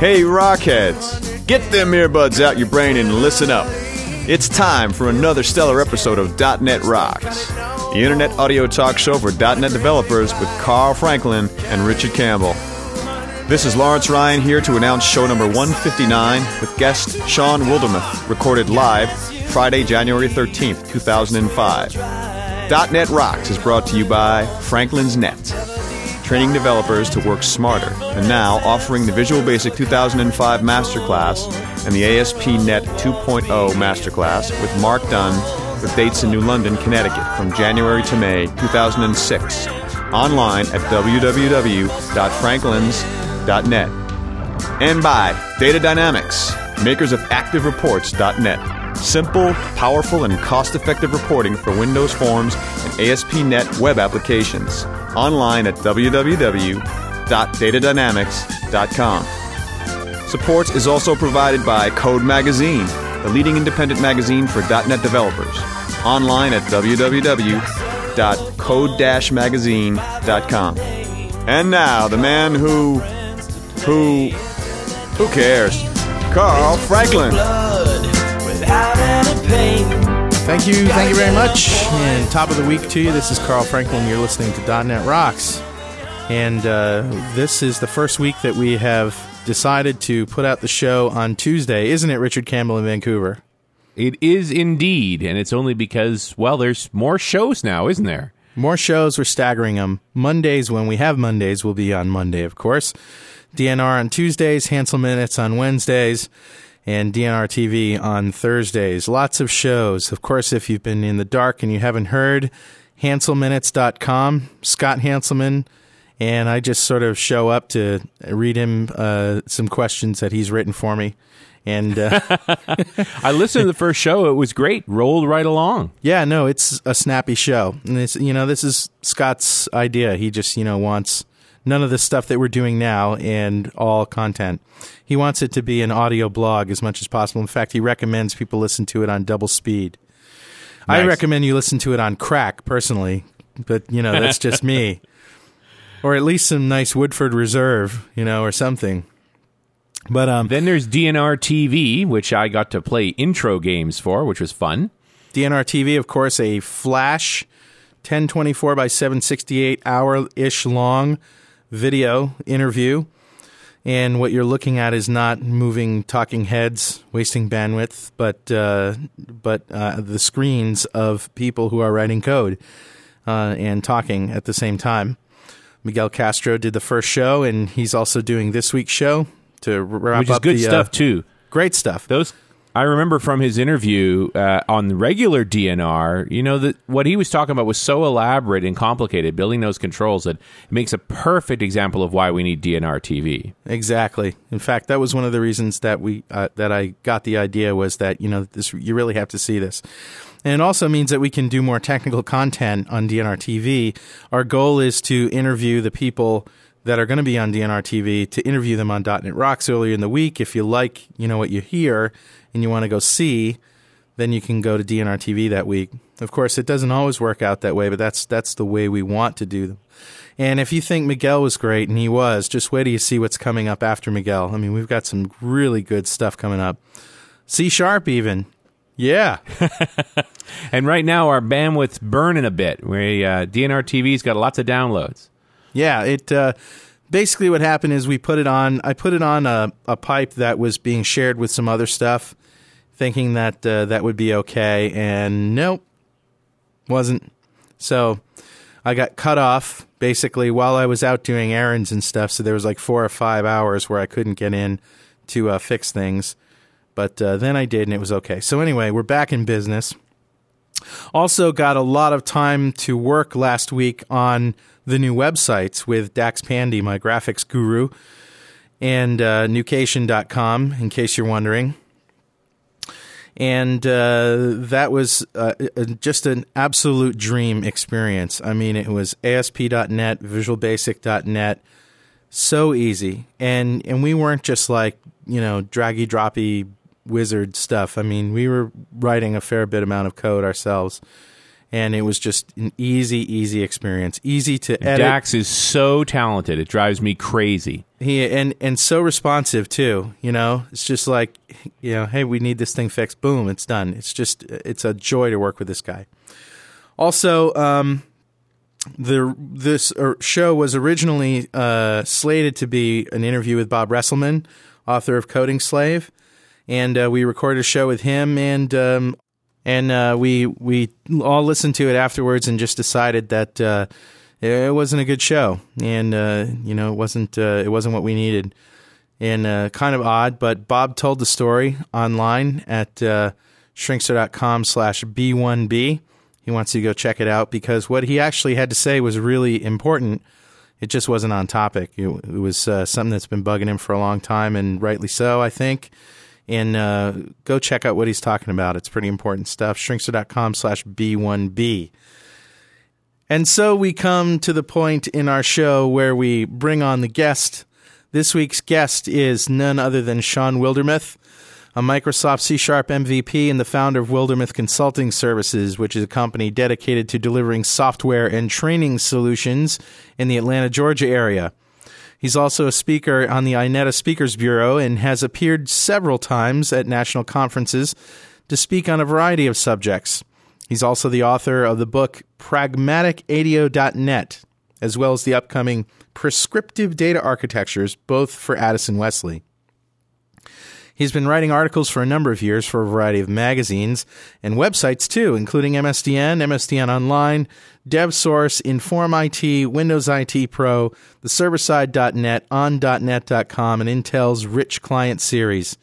Hey, Rockheads! Get them earbuds out your brain and listen up. It's time for another stellar episode of .NET Rocks, the internet audio talk show for .NET developers with Carl Franklin and Richard Campbell. This is Lawrence Ryan here to announce show number 159 with guest Shawn Wildermuth, recorded live Friday, January 13th, 2005. .NET Rocks is brought to you by Franklin's Net training developers to work smarter, and now offering the Visual Basic 2005 Masterclass and the ASP.NET 2.0 Masterclass with Mark Dunn with dates in New London, Connecticut from January to May 2006. Online at www.franklins.net. And by Data Dynamics, makers of ActiveReports.net. Simple, powerful, and cost effective reporting for Windows Forms and ASP.NET web applications. Online at www.datadynamics.com. Support is also provided by Code Magazine, the leading independent magazine for .NET developers. Online at www.code-magazine.com. And now, the man who... who... who cares? Carl Franklin. Thank you, thank you very much. And top of the week to you. This is Carl Franklin. You're listening to .NET Rocks, and uh, this is the first week that we have decided to put out the show on Tuesday, isn't it, Richard Campbell in Vancouver? It is indeed, and it's only because, well, there's more shows now, isn't there? More shows. We're staggering them. Mondays, when we have Mondays, will be on Monday, of course. DNR on Tuesdays, Hanselminutes on Wednesdays, and DNR TV on Thursdays. Lots of shows. Of course, if you've been in the dark and you haven't heard, HanselMinutes.com, Scott Hanselman, and I just sort of show up to read him uh, some questions that he's written for me. And uh, I listened to the first show; it was great, rolled right along. Yeah, no, it's a snappy show. And it's you know, this is Scott's idea. He just, you know, wants none of the stuff that we're doing now and all content. He wants it to be an audio blog as much as possible. In fact, he recommends people listen to it on double speed. I recommend you listen to it on crack personally, but you know, that's just me. Or at least some nice Woodford Reserve, you know, or something. But um Then there's DNR TV, which I got to play intro games for, which was fun. DNR TV, of course, a flash 1024 by 768 hour ish long video interview. And what you're looking at is not moving talking heads, wasting bandwidth, but uh, but uh, the screens of people who are writing code uh, and talking at the same time. Miguel Castro did the first show, and he's also doing this week's show to wrap which is up good the, uh, stuff too. Great stuff. Those I remember from his interview uh, on the regular DNR. You know that what he was talking about was so elaborate and complicated, building those controls that it makes a perfect example of why we need DNR TV. Exactly. In fact, that was one of the reasons that we uh, that I got the idea was that you know this you really have to see this. And it also means that we can do more technical content on DNR TV. Our goal is to interview the people that are going to be on DNR TV, to interview them on .NET Rocks earlier in the week. If you like, you know, what you hear and you want to go see, then you can go to DNR TV that week. Of course, it doesn't always work out that way, but that's that's the way we want to do them. And if you think Miguel was great, and he was, just wait till you see what's coming up after Miguel. I mean, we've got some really good stuff coming up. C sharp, even. Yeah. And right now our bandwidth's burning a bit. We uh, DNR TV's got lots of downloads. Yeah, it uh, basically what happened is we put it on. I put it on a, a pipe that was being shared with some other stuff, thinking that uh, that would be okay. And nope, wasn't. So I got cut off basically while I was out doing errands and stuff. So there was like four or five hours where I couldn't get in to uh, fix things. But uh, then I did, and it was okay. So anyway, we're back in business. Also, got a lot of time to work last week on the new websites with Dax Pandhi, my graphics guru, and uh, nukeation.com, in case you're wondering. And uh, that was uh, uh, just an absolute dream experience. I mean, it was ASP.NET, VisualBasic.NET, so easy. And, and we weren't just like, you know, draggy droppy wizard stuff. I mean, we were writing a fair bit amount of code ourselves, and it was just an easy, easy experience. Easy to edit. Dax is so talented; it drives me crazy. He and and so responsive too. You know, it's just like, you know, hey, we need this thing fixed. Boom, it's done. It's just it's a joy to work with this guy. Also, um, the this uh, show was originally uh, slated to be an interview with Bob Reselman, author of Coding Slave, and uh, we recorded a show with him, and um, and uh, we we all listened to it afterwards, and just decided that uh, it wasn't a good show, and uh, you know it wasn't uh, it wasn't what we needed, and uh, kind of odd. But Bob told the story online at uh, shrinkster.com slash b1b. He wants you to go check it out because what he actually had to say was really important. It just wasn't on topic. It, it was uh, something that's been bugging him for a long time, and rightly so, I think and uh, go check out what he's talking about. It's pretty important stuff. Shrinkster.com slash B1B. And so we come to the point in our show where we bring on the guest. This week's guest is none other than Shawn Wildermuth, a Microsoft C Sharp MVP and the founder of Wildermuth Consulting Services, which is a company dedicated to delivering software and training solutions in the Atlanta, Georgia area. He's also a speaker on the INETA Speakers Bureau and has appeared several times at national conferences to speak on a variety of subjects. He's also the author of the book PragmaticADO.net, as well as the upcoming Prescriptive Data Architectures, both for Addison Wesley. He's been writing articles for a number of years for a variety of magazines and websites too, including MSDN, MSDN Online, DevSource, Inform IT, Windows IT Pro, the serverside.net, on.net.com, and Intel's Rich Client series.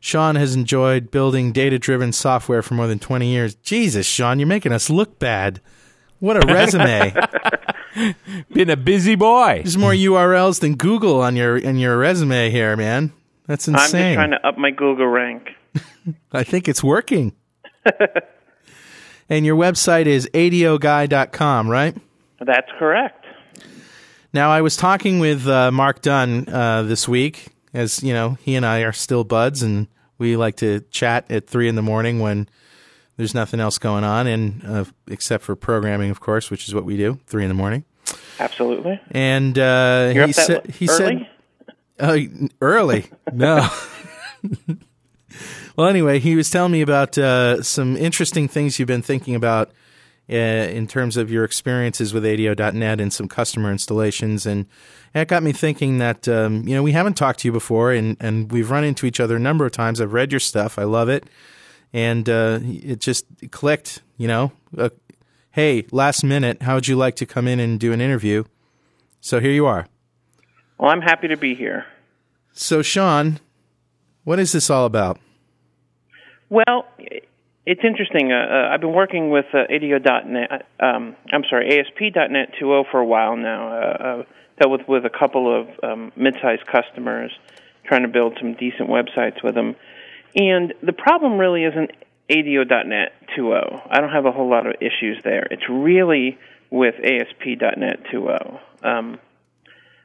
Shawn has enjoyed building data driven software for more than 20 years. Jesus, Shawn, you're making us look bad. What a resume. Been a busy boy. There's more URLs than Google on your in your resume here, man. That's insane. I'm just trying to up my Google rank. I think it's working. and your website is adoguy.com, right? That's correct. Now, I was talking with uh, Mark Dunn uh, this week, as you know, he and I are still buds, and we like to chat at three in the morning when there's nothing else going on, and uh, except for programming, of course, which is what we do, three in the morning. Absolutely. And uh, he up that said, he early? said, uh, early. No. well, anyway, he was telling me about uh, some interesting things you've been thinking about uh, in terms of your experiences with ADO.net and some customer installations. And it got me thinking that, um, you know, we haven't talked to you before and, and we've run into each other a number of times. I've read your stuff. I love it. And uh, it just clicked, you know. Uh, hey, last minute, how would you like to come in and do an interview? So here you are. Well, I'm happy to be here. So, Shawn, what is this all about? Well, it's interesting. Uh, uh, I've been working with uh, ADO.net. Um, I'm sorry, ASP.NET 2.0 for a while now. Uh, uh, dealt with with a couple of um, mid-sized customers, trying to build some decent websites with them. And the problem really isn't ADO.NET 2.0. I don't have a whole lot of issues there. It's really with ASP.NET 2.0. Um,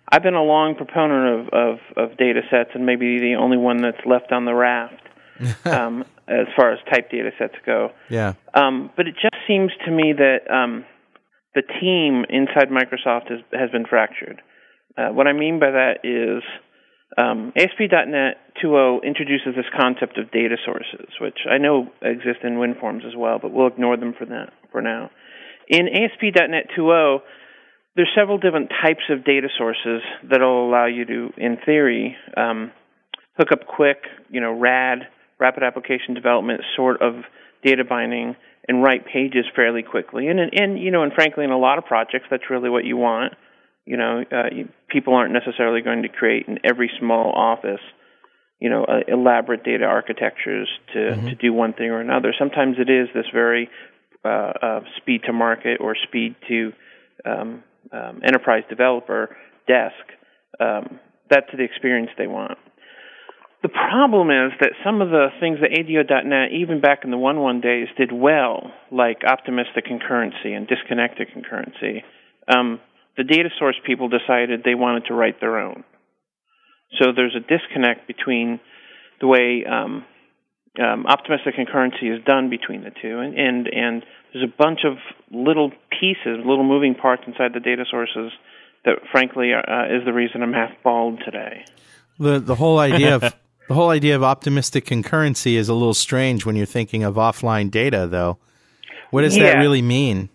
I've been a long proponent of, of, of data sets and maybe the only one that's left on the raft um, as far as type data sets go. Yeah. Um, but it just seems to me that um, the team inside Microsoft has, has been fractured. Uh, what I mean by that is um, ASP.NET 2.0 introduces this concept of data sources, which I know exist in WinForms as well, but we'll ignore them for that for now. In ASP.NET 2.0, there's several different types of data sources that'll allow you to, in theory, um, hook up quick, you know, RAD, rapid application development sort of data binding and write pages fairly quickly. And and, and you know, and frankly, in a lot of projects, that's really what you want. You know, uh, you, people aren't necessarily going to create in every small office, you know, uh, elaborate data architectures to Mm-hmm. to do one thing or another. Sometimes it is this very uh, uh, speed to market or speed to um, um, enterprise developer desk. Um, that's the experience they want. The problem is that some of the things that ADO.NET, even back in the 1.1 days, did well, like optimistic concurrency and disconnected concurrency, um, the data source people decided they wanted to write their own. So there's a disconnect between the way um, um, optimistic concurrency is done between the two, and, and and there's a bunch of little pieces, little moving parts inside the data sources that, frankly, uh, is the reason I'm half bald today. The the whole idea of the whole idea of optimistic concurrency is a little strange when you're thinking of offline data, though. What does that really mean?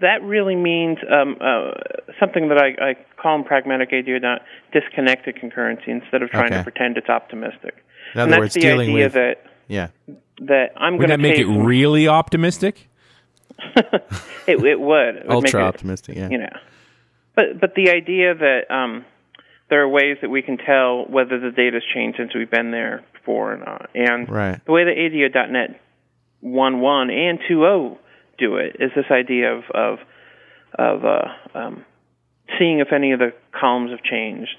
That really means um, uh, something that I, I call in pragmatic ADO not disconnected concurrency instead of trying Okay. to pretend it's optimistic. In and other that's words, the dealing idea with that yeah, that I'm Would going to make it really optimistic? it, it would. It would make ultra it- optimistic. Yeah, you know. But but the idea that um, there are ways that we can tell whether the data's changed since we've been there before or not, and Right. the way that ADO.NET 1.1 and 2.0 do it is this idea of of of uh, um, seeing if any of the columns have changed.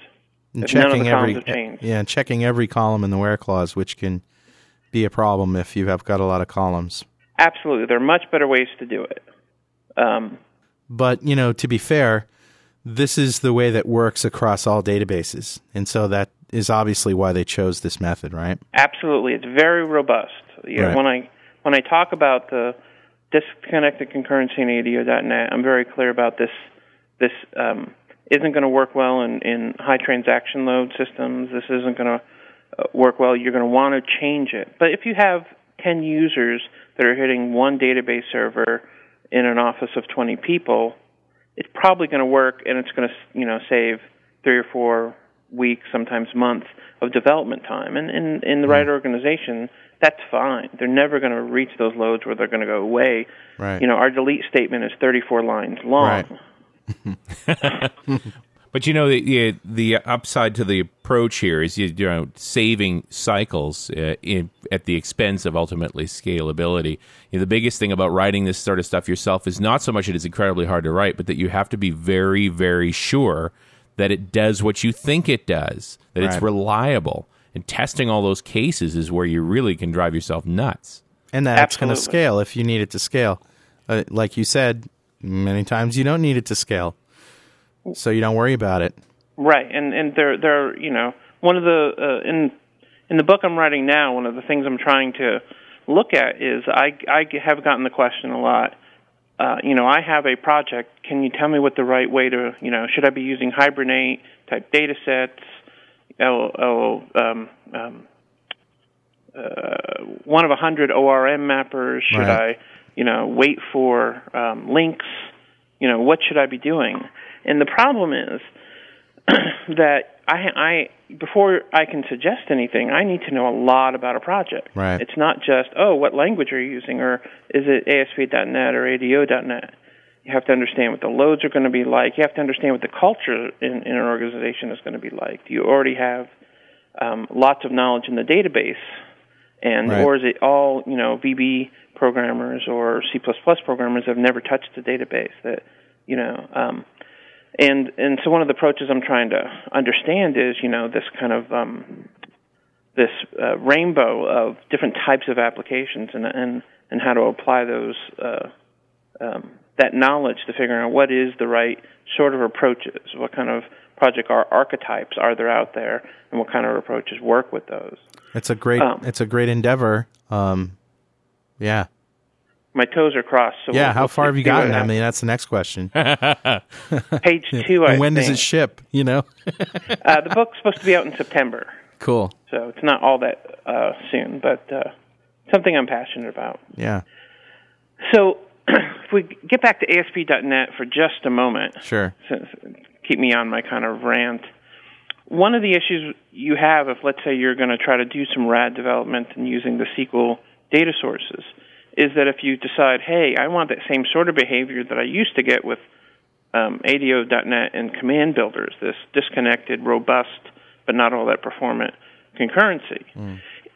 and if none of checking the every columns have changed. yeah, checking every column in the where clause, which can be a problem if you have got a lot of columns. Absolutely, there are much better ways to do it. Um, But you know, to be fair, this is the way that works across all databases, and so that is obviously why they chose this method, right? Absolutely, it's very robust. You know, Right. When I when I talk about the disconnected concurrency in ADO.NET, I'm very clear about this. This um, isn't going to work well in, in high transaction load systems. This isn't going to Uh, work well. You're going to want to change it. But if you have 10 users that are hitting one database server in an office of 20 people, it's probably going to work, and it's going to you know save three or four weeks, sometimes months of development time. And in in the right hmm. organization, that's fine. They're never going to reach those loads where they're going to go away. Right. You know, our delete statement is 34 lines long. Right. But you know the the, the upside to the approach here is you, you know saving cycles uh, in, at the expense of ultimately scalability. You know, the biggest thing about writing this sort of stuff yourself is not so much that it's incredibly hard to write, but that you have to be very very sure that it does what you think it does, that it's reliable. And testing all those cases is where you really can drive yourself nuts. and that it's going to scale if you need it to scale. Uh, like you said, many times you don't need it to scale, so you don't worry about it. Right, and and there there are, you know one of the uh, in in the book I'm writing now, one of the things I'm trying to look at is I I have gotten the question a lot. Uh, you know, I have a project. Can you tell me what the right way to you know should I be using Hibernate type data sets? Oh, oh um, um, uh, one of a hundred ORM mappers. Should Right. I, you know, wait for um, links? You know, what should I be doing? And the problem is that I, I before I can suggest anything, I need to know a lot about a project. Right. It's not just oh, what language are you using, or is it ASP.NET or ADO.NET. You have to understand what the loads are going to be like. You have to understand what the culture in, in an organization is going to be like. Do you already have um, lots of knowledge in the database, and Right. or is it all you know VB programmers or C++ programmers have never touched the database that you know um, and and so one of the approaches I'm trying to understand is you know this kind of um, this uh, rainbow of different types of applications and and and how to apply those uh, um, that knowledge to figuring out what is the right sort of approaches, what kind of project ar- archetypes are there out there, and what kind of approaches work with those. It's a great Um, it's a great endeavor. Um, yeah, My toes are crossed. So yeah. we'll- How far have you gotten? I mean, that's the next question. Page two. I and when does it ship? You know, uh, the book's supposed to be out in September. cool. so it's not all that uh, soon, but uh, something I'm passionate about. Yeah, So if we get back to ASP.NET for just a moment, sure. since, keep me on my kind of rant. One of the issues you have if, let's say, you're going to try to do some RAD development and using the SQL data sources is that if you decide, hey, I want that same sort of behavior that I used to get with um, ADO.NET and command builders, this disconnected, robust, but not all that performant concurrency.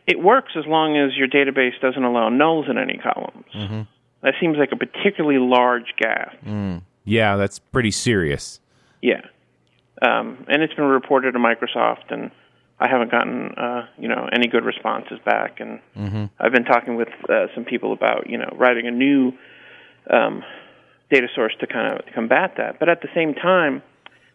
It works as long as your database doesn't allow nulls in any columns. That seems like a particularly large gap. Yeah, that's pretty serious. Yeah, um, and it's been reported to Microsoft, and I haven't gotten uh, you know any good responses back. And I've been talking with uh, some people about you know writing a new um, data source to kind of combat that. But at the same time,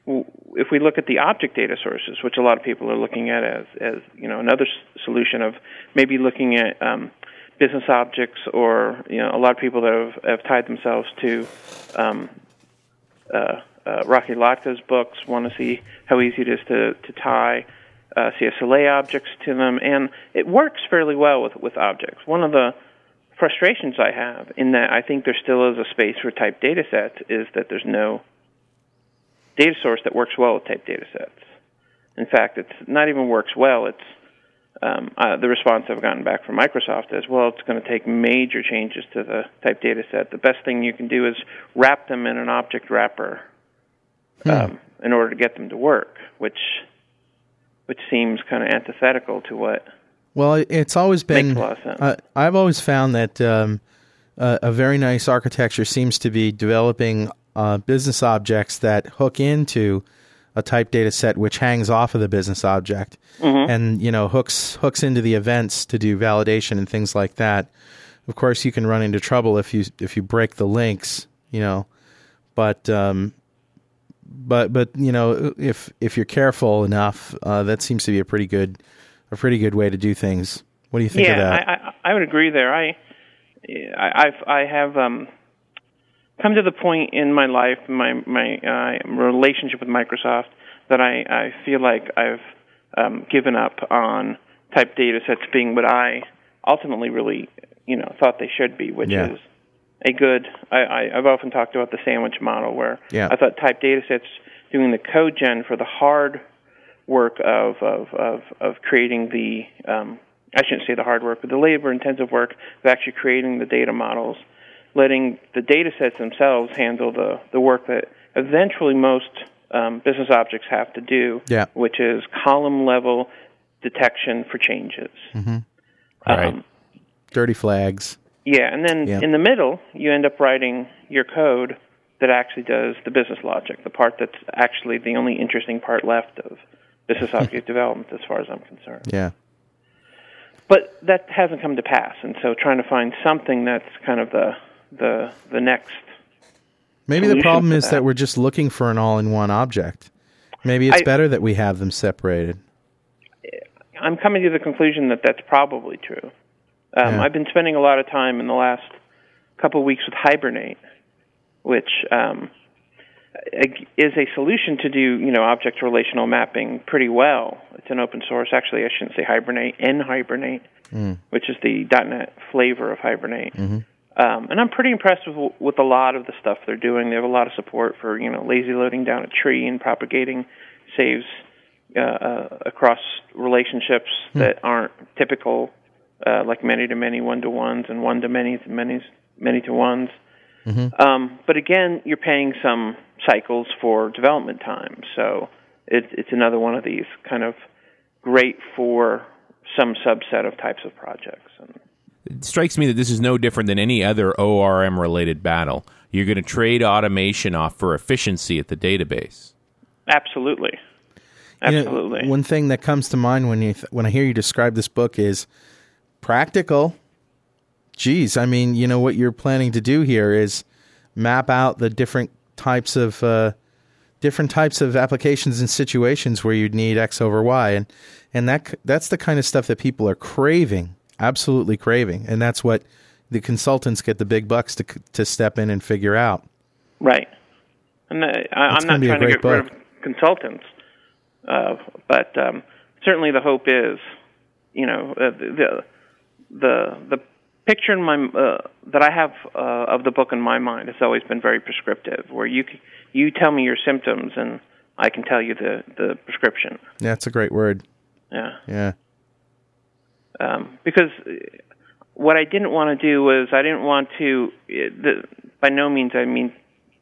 w- if we look at the object data sources, which a lot of people are looking at as as you know another s- solution of maybe looking at um, business objects, or you know a lot of people that have, have tied themselves to um, uh, uh, Rocky Lhotka's books want to see how easy it is to to tie uh, CSLA objects to them, and it works fairly well with with objects. One of the frustrations I have in that I think there still is a space for type data sets is that there's no data source that works well with type data sets. In fact, it's not even works well. It's um, uh, the response I've gotten back from Microsoft is, well, it's going to take major changes to the type data set. The best thing you can do is wrap them in an object wrapper um, in order to get them to work, which which seems kind of antithetical to what Well, it's always been. Makes a lot of sense. Uh, I've always found that um, uh, a very nice architecture seems to be developing uh, business objects that hook into a type data set which hangs off of the business object, Mm-hmm. and you know hooks hooks into the events to do validation and things like that. Of course, you can run into trouble if you if you break the links, you know, but um, but but you know if if you're careful enough, uh, that seems to be a pretty good a pretty good way to do things. What do you think yeah, of that? I, I I would agree there. I I I've, I have um come to the point in my life, my my uh, relationship with Microsoft, that I I feel like I've um, given up on type data sets being what I ultimately really you know thought they should be, which Yeah. is a good. I, I I've often talked about the sandwich model where Yeah. I thought type data sets doing the code gen for the hard work of of of, of creating the um, I shouldn't say the hard work, but the labor intensive work of actually creating the data models, letting the data sets themselves handle the the work that eventually most um, business objects have to do, Yeah. which is column level detection for changes. Right. Um, Dirty flags. Yeah, and then Yeah. in the middle, you end up writing your code that actually does the business logic, the part that's actually the only interesting part left of business object development, as far as I'm concerned. Yeah. But that hasn't come to pass, and so trying to find something that's kind of the the the next. Maybe the problem is that. that. we're just looking for an all-in-one object. Maybe it's I- better that we have them separated. I'm coming to the conclusion that that's probably true. Um, Yeah. I've been spending a lot of time in the last couple of weeks with Hibernate, which um, is a solution to do you know object relational mapping pretty well. It's an open source. Actually, I shouldn't say Hibernate. NHibernate, which is the .NET flavor of Hibernate. Um, and I'm pretty impressed with with a lot of the stuff they're doing. They have a lot of support for you know lazy loading down a tree and propagating saves uh, uh, across relationships that aren't typical, uh, like many to many one to ones and one to many to many many to ones. Um, but again, you're paying some cycles for development time, so it, it's another one of these kind of great for some subset of types of projects. And, It strikes me that this is no different than any other ORM related battle. You're going to trade automation off for efficiency at the database. absolutely, You know, absolutely. one thing that comes to mind when you th- when I hear you describe this book is practical. Geez, I mean, you know what you're planning to do here is map out the different types of uh, different types of applications and situations where you'd need X over Y, and and that that's the kind of stuff that people are craving, absolutely craving, and that's what the consultants get the big bucks to to step in and figure out. Right. And I, It's I'm not a trying to great get rid of consultants, uh, but um, certainly the hope is, you know, uh, the the the picture in my uh, that I have uh, of the book in my mind has always been very prescriptive, where you you tell me your symptoms and I can tell you the the prescription. Yeah, that's a great word. Yeah. Yeah. um, because what I didn't want to do was I didn't want to. The, by no means I mean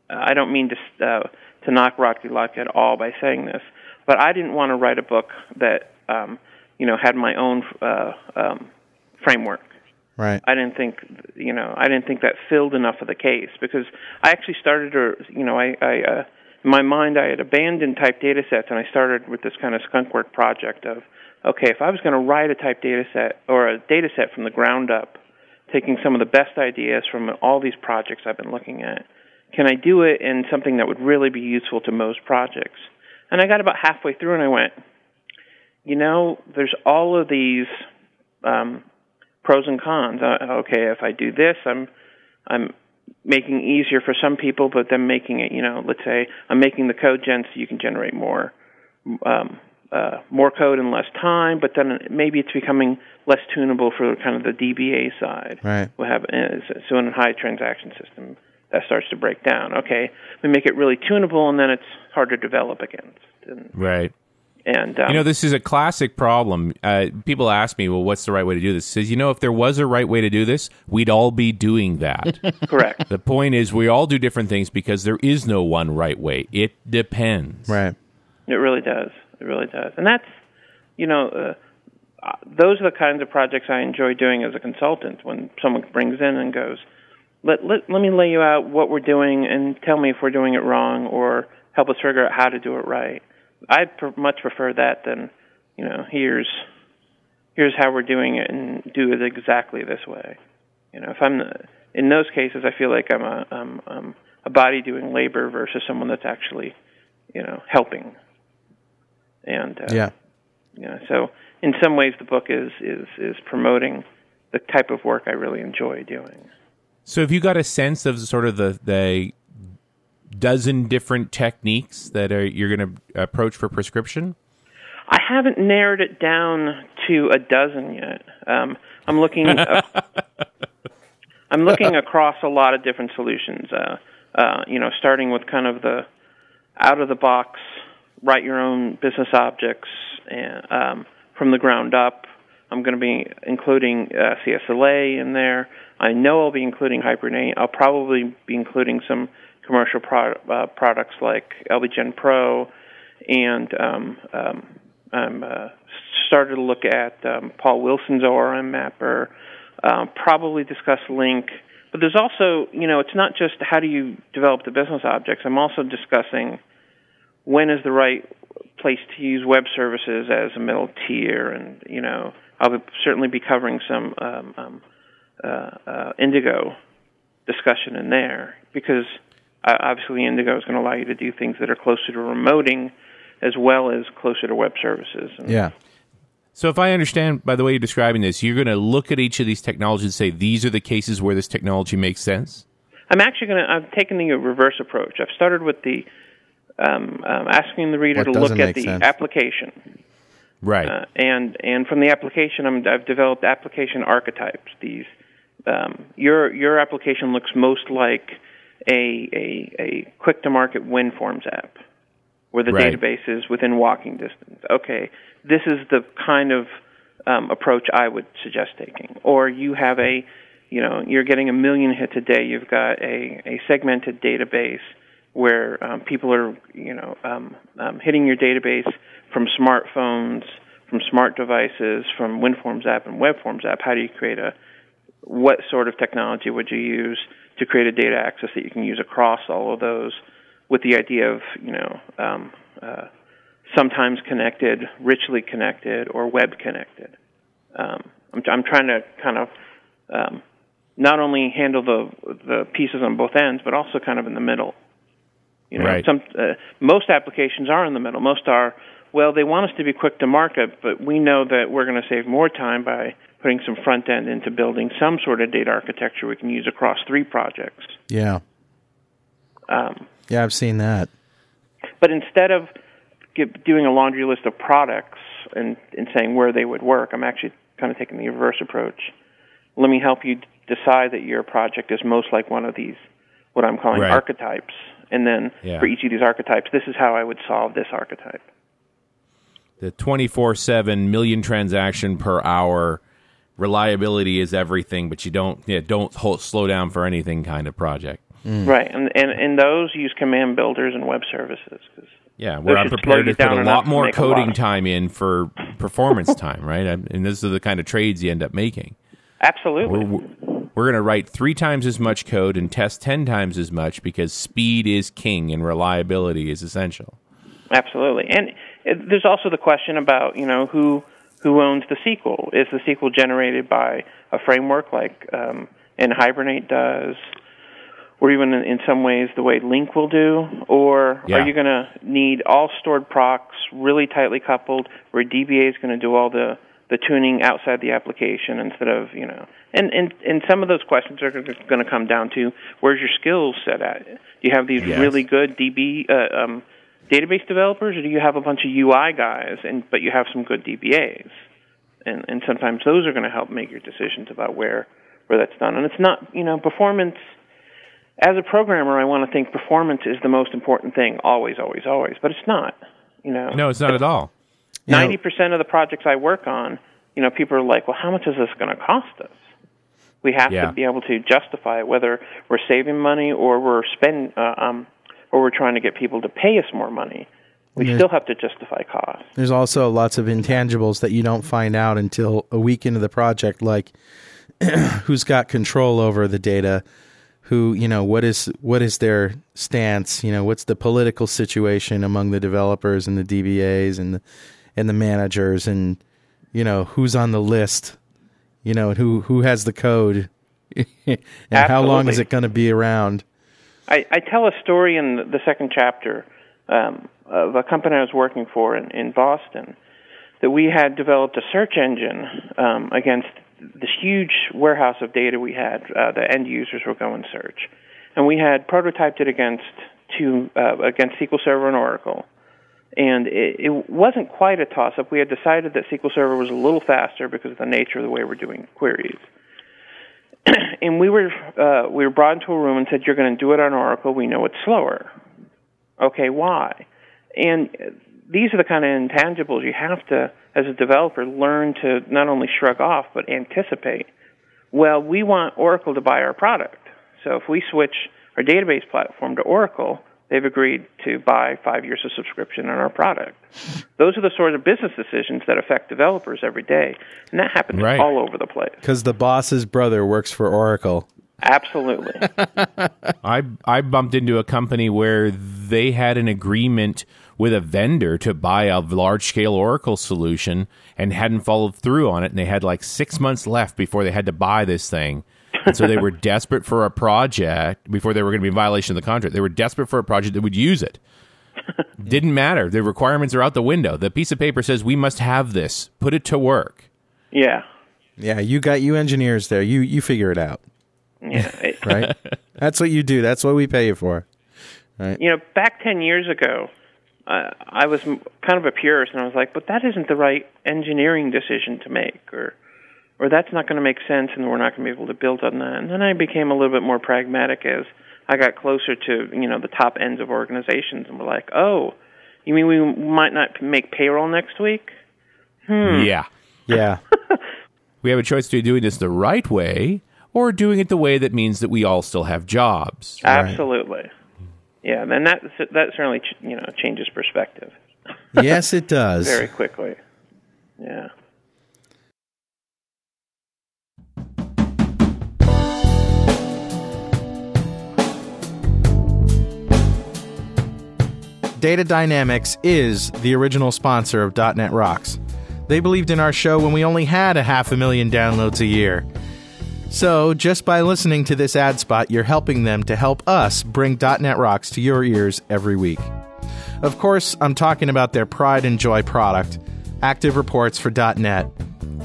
I don't mean to uh, to knock Rocky Luck at all by saying this, but I didn't want to write a book that um, you know had my own uh, um, framework. Right. I didn't think you know I didn't think that filled enough of the case because I actually started to you know I, I uh, in my mind I had abandoned type data sets and I started with this kind of skunkwork project of okay if I was going to write a type data set or a data set from the ground up taking some of the best ideas from all these projects I've been looking at can I do it in something that would really be useful to most projects and I got about halfway through and I went you know there's all of these um, pros and cons. Uh, okay, if I do this, I'm I'm making easier for some people, but then making it, you know, let's say I'm making the code gen so you can generate more um, uh, more code in less time, but then maybe it's becoming less tunable for kind of the DBA side. Right. We have uh, so in a high transaction system that starts to break down. Okay, we make it really tunable, and then it's hard to develop against. And, Right. And um, You know, this is a classic problem. Uh, people ask me, well, what's the right way to do this? Says, you know, if there was a right way to do this, we'd all be doing that. correct. the point is, we all do different things because there is no one right way. It depends. Right. It really does. It really does. And that's, you know, uh, uh, those are the kinds of projects I enjoy doing as a consultant. When someone brings in and goes, "Let let let me lay you out what we're doing and tell me if we're doing it wrong, or help us figure out how to do it right." I pr- much prefer that than, you know, here's here's how we're doing it and do it exactly this way. You know, if I'm the, in those cases, I feel like I'm a um, um, a body doing labor versus someone that's actually, you know, helping. And uh, Yeah. you know, so in some ways, the book is is is promoting the type of work I really enjoy doing. So, have you got a sense of sort of the, the dozen different techniques that are, you're going to approach for prescription? I haven't narrowed it down to a dozen yet. Um, I'm looking. Uh, I'm looking across a lot of different solutions. Uh, uh, you know, starting with kind of the out of the box, write your own business objects and, um, from the ground up. I'm going to be including uh, CSLA in there. I know I'll be including Hibernate. I'll probably be including some commercial pro- uh, products like LLBLGen Pro, and um, um, I'm uh, started to look at um, Paul Wilson's ORM mapper. Uh, probably discuss LINQ, but there's also, you know, it's not just how do you develop the business objects. I'm also discussing when is the right place to use web services as a middle tier, and you know, I'll certainly be covering some um, um, uh, uh, Indigo discussion in there because uh, obviously Indigo is going to allow you to do things that are closer to remoting as well as closer to web services. And Yeah. So, if I understand by the way you're describing this, you're going to look at each of these technologies and say these are the cases where this technology makes sense. I'm actually going to. I've taken the reverse approach. I've started with the um, um, asking the reader What to look at the sense. application, Right. uh, and and from the application, I'm, I've developed application archetypes. These um, your your application looks most like a a, a quick to market WinForms app, where the Right. database is within walking distance. Okay, this is the kind of um, approach I would suggest taking. Or you have a you know you're getting a million hits a day. You've got a a segmented database where um, people are you know um, um, hitting your database from smartphones, from smart devices, from WinForms app and WebForms app. How do you create a what sort of technology would you use to create a data access that you can use across all of those with the idea of you know um, uh, sometimes connected, richly connected, or web connected. Um, I'm, I'm trying to kind of um, not only handle the the pieces on both ends, but also kind of in the middle. You know, Right. some uh, most applications are in the middle. Most are well, they want us to be quick to market, but we know that we're going to save more time by putting some front end into building some sort of data architecture we can use across three projects. Yeah. Um, Yeah, I've seen that. but instead of get, doing a laundry list of products and, and saying where they would work, I'm actually kind of taking the reverse approach. Let me help you decide that your project is most like one of these, what I'm calling Right. archetypes. And then Yeah. for each of these archetypes, this is how I would solve this archetype. the 24 7 million transaction per hour reliability is everything, but you don't yeah, don't hold, slow down for anything kind of project. Mm. Right, and and and those use command builders and web services. 'cause Yeah, where I'm prepared to put a lot more make a lot coding of- time in for performance time, right? And and those are the kind of trades you end up making. absolutely. We're, we're going to write three times as much code and test ten times as much because speed is king and reliability is essential. Absolutely, and it, there's also the question about you know who who owns the SQL. Is the SQL generated by a framework like um, NHibernate does, or even in, in some ways the way LINQ will do, or Yeah. are you going to need all stored procs really tightly coupled, where DBA is going to do all the the tuning outside the application instead of you know and and and some of those questions are going to come down to where's your skills set at do you have these Yes. really good db uh, um, database developers or do you have a bunch of ui guys and but you have some good dbas and and sometimes those are going to help make your decisions about where where that's done and it's not you know performance as a programmer i want to think performance is the most important thing always always always but it's not you know No, it's not at all. Ninety percent of the projects I work on, you know, people are like, "Well, how much is this going to cost us?" We have Yeah. to be able to justify it, whether we're saving money or we're spend, uh, um, or we're trying to get people to pay us more money. We there's- still have to justify cost. There's also lots of intangibles that you don't find out until a week into the project, like who's got control over the data, who you know what is what is their stance, you know what's the political situation among the developers and the DBAs and the and the managers, and you know who's on the list, you know and who who has the code, and how long is it going to be around? I, I tell a story in the second chapter um, of a company I was working for in, in Boston that we had developed a search engine um, against this huge warehouse of data we had uh, that end users were going search, and we had prototyped it against two uh, against SQL Server and Oracle. And it, it wasn't quite a toss-up. We had decided that SQL Server was a little faster because of the nature of the way we're doing queries and we were uh, we were brought into a room and said, "You're going to do it on Oracle. We know it's slower." Okay, why? And these are the kind of intangibles you have to, as a developer, learn to not only shrug off but anticipate. Well, we want Oracle to buy our product, so if we switch our database platform to Oracle, they've agreed to buy five years of subscription on our product. Those are the sort of business decisions that affect developers every day, and that happens Right. all over the place. Because the boss's brother works for Oracle. Absolutely. I I bumped into a company where they had an agreement with a vendor to buy a large scale Oracle solution and hadn't followed through on it, and they had like six months left before they had to buy this thing. And so they were desperate for a project before they were going to be in violation of the contract. They were desperate for a project that would use it. Didn't matter. The requirements are out the window. The piece of paper says we must have this. Put it to work. yeah. Yeah, you got you engineers there. You you figure it out, Yeah. It- right? That's what you do. That's what we pay you for. Right. you know, back 10 years ago, uh, I was m- kind of a purist, and I was like, but that isn't the right engineering decision to make, or or that's not going to make sense, and we're not going to be able to build on that. And then I became a little bit more pragmatic as I got closer to you know the top ends of organizations, and we're like, oh, you mean we might not make payroll next week? Hmm. Yeah. Yeah. We have a choice to doing this the right way or doing it the way that means that we all still have jobs. Absolutely. Yeah, and that that certainly you know changes perspective yes, it does. very quickly. Yeah. Data Dynamics is the original sponsor of .NET Rocks. They believed in our show when we only had a half a million downloads a year. So, just by listening to this ad spot, you're helping them to help us bring .NET Rocks to your ears every week. Of course, I'm talking about their pride and joy product, Active Reports for .NET.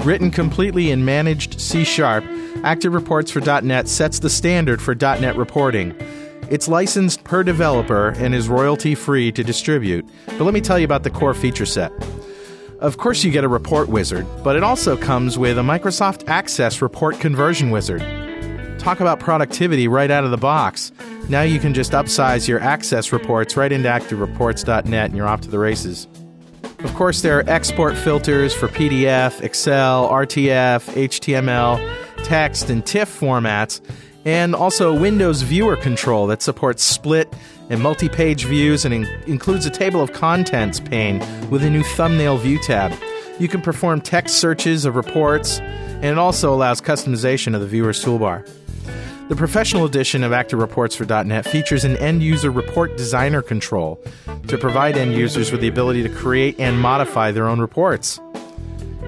Written completely in managed C Sharp, Active Reports for .NET sets the standard for .NET reporting. It's licensed per developer and is royalty free to distribute. But let me tell you about the core feature set. Of course, you get a report wizard, but it also comes with a Microsoft Access report conversion wizard. Talk about productivity right out of the box. Now you can just upsize your Access reports right into ActiveReports.net and you're off to the races. Of course, there are export filters for PDF, Excel, RTF, HTML, text, and TIFF formats, and also Windows viewer control that supports split and multi page views and in- includes a table of contents pane with a new thumbnail view tab. You can perform text searches of reports, and it also allows customization of the viewer's toolbar. The professional edition of Active Reports for .NET features an end-user report designer control to provide end users with the ability to create and modify their own reports.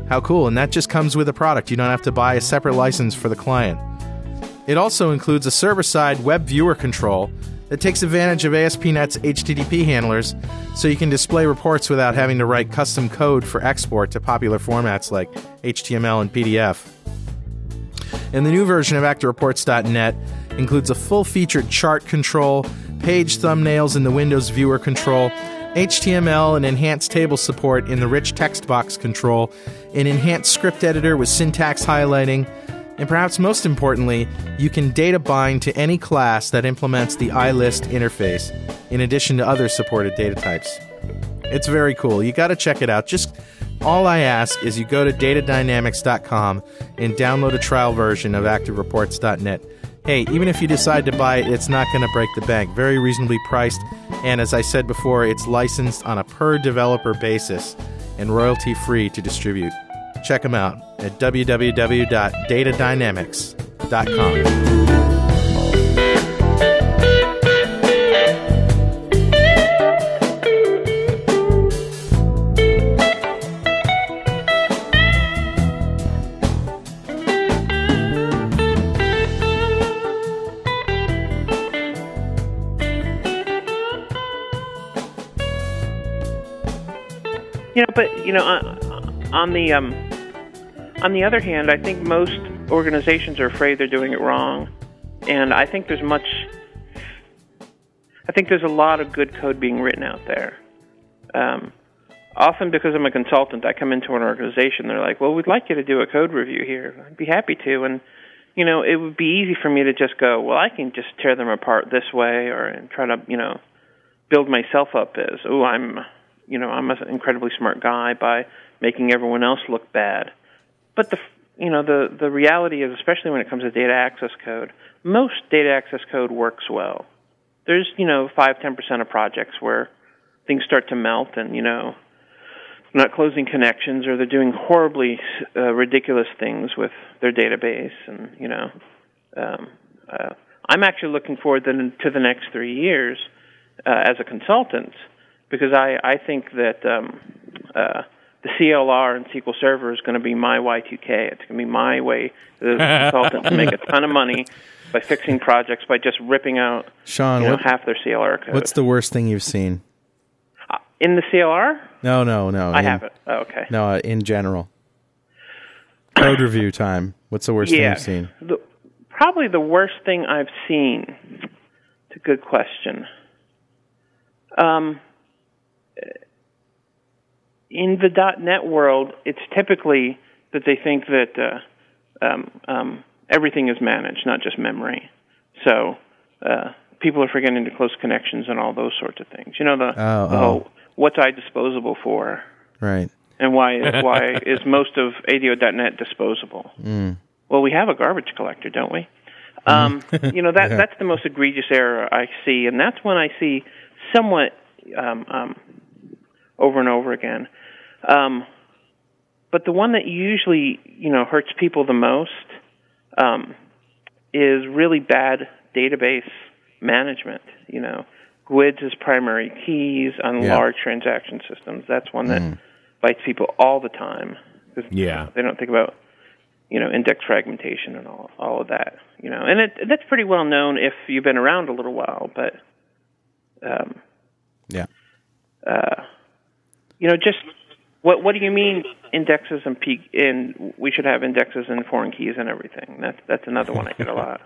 How cool! And that just comes with a product. You don't have to buy a separate license for the client. It also includes a server-side web viewer control that takes advantage of ASP.NET's HTTP handlers so you can display reports without having to write custom code for export to popular formats like HTML and PDF. And the new version of ActiveReports.net includes a full featured chart control, page thumbnails in the Windows Viewer control, HTML and enhanced table support in the rich text box control, an enhanced script editor with syntax highlighting, and perhaps most importantly, you can data bind to any class that implements the IList interface, in addition to other supported data types. It's very cool. You got to check it out. Just all I ask is you go to datadynamics.com and download a trial version of ActiveReports.net. Hey, even if you decide to buy it, it's not going to break the bank. Very reasonably priced, and as I said before, it's licensed on a per developer basis and royalty free to distribute. Check them out at www.datadynamics.com. You know, but you know, on, on the um, on the other hand, I think most organizations are afraid they're doing it wrong, and I think there's much. I think there's a lot of good code being written out there. Um, often, because I'm a consultant, I come into an organization. They're like, "Well, we'd like you to do a code review here. I'd be happy to." And you know, it would be easy for me to just go, "Well, I can just tear them apart this way," or and try to, you know, build myself up as, "Oh, I'm." you know, I'm an incredibly smart guy by making everyone else look bad. But the you know the the reality is, especially when it comes to data access code, most data access code works well. There's you know five ten percent of projects where things start to melt, and you know not closing connections, or they're doing horribly uh, ridiculous things with their database, and you know. Um, uh, I'm actually looking forward to the next three years uh, as a consultant because I, I think that um, uh, the CLR and SQL Server is going to be my Y2K. It's going to be my way as a consultant to make a ton of money by fixing projects by just ripping out Shawn, you know, what- half their CLR code. What's the worst thing you've seen? Uh, in the CLR? No, no, no. I in- have it. Oh, okay. No, uh, in general. Code review time. What's the worst yeah. thing you've seen? The, probably the worst thing I've seen. It's a good question. Um, in the .NET world, it's typically that they think that uh, um, um, everything is managed, not just memory. So uh, people are forgetting to close connections and all those sorts of things. You know the, Oh, the oh. whole what's IDisposable for, Right. and why is why is most of ADO.NET disposable? Well, we have a garbage collector, don't we? Um, you know that that's the most egregious error I see, and that's when I see somewhat um, um, over and over again. Um, but the one that usually you know hurts people the most um, is really bad database management. You know, GUIDs as primary keys on Yeah. large transaction systems. That's one that bites people all the time. Yeah. they don't think about you know index fragmentation and all all of that. You know, and it that's pretty well known if you've been around a little while. But um, Yeah. uh, you know, just what what do you mean indexes and peak? In we should have indexes and foreign keys and everything. That's that's another one I get a lot.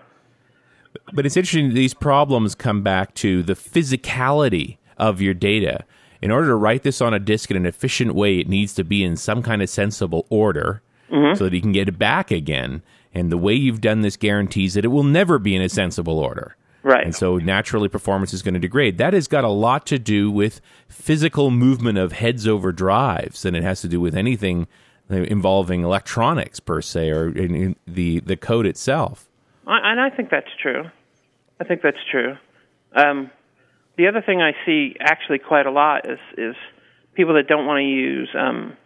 But it's interesting, these problems come back to the physicality of your data. In order to write this on a disk in an efficient way, it needs to be in some kind of sensible order mm-hmm. so that you can get it back again. And the way you've done this guarantees that it will never be in a sensible order. Right. And so naturally performance is going to degrade. That has got a lot to do with physical movement of heads over drives than it has to do with anything involving electronics per se or in, in the the code itself. I, and I think that's true. I think that's true. Um, the other thing I see actually quite a lot is is people that don't want to use um,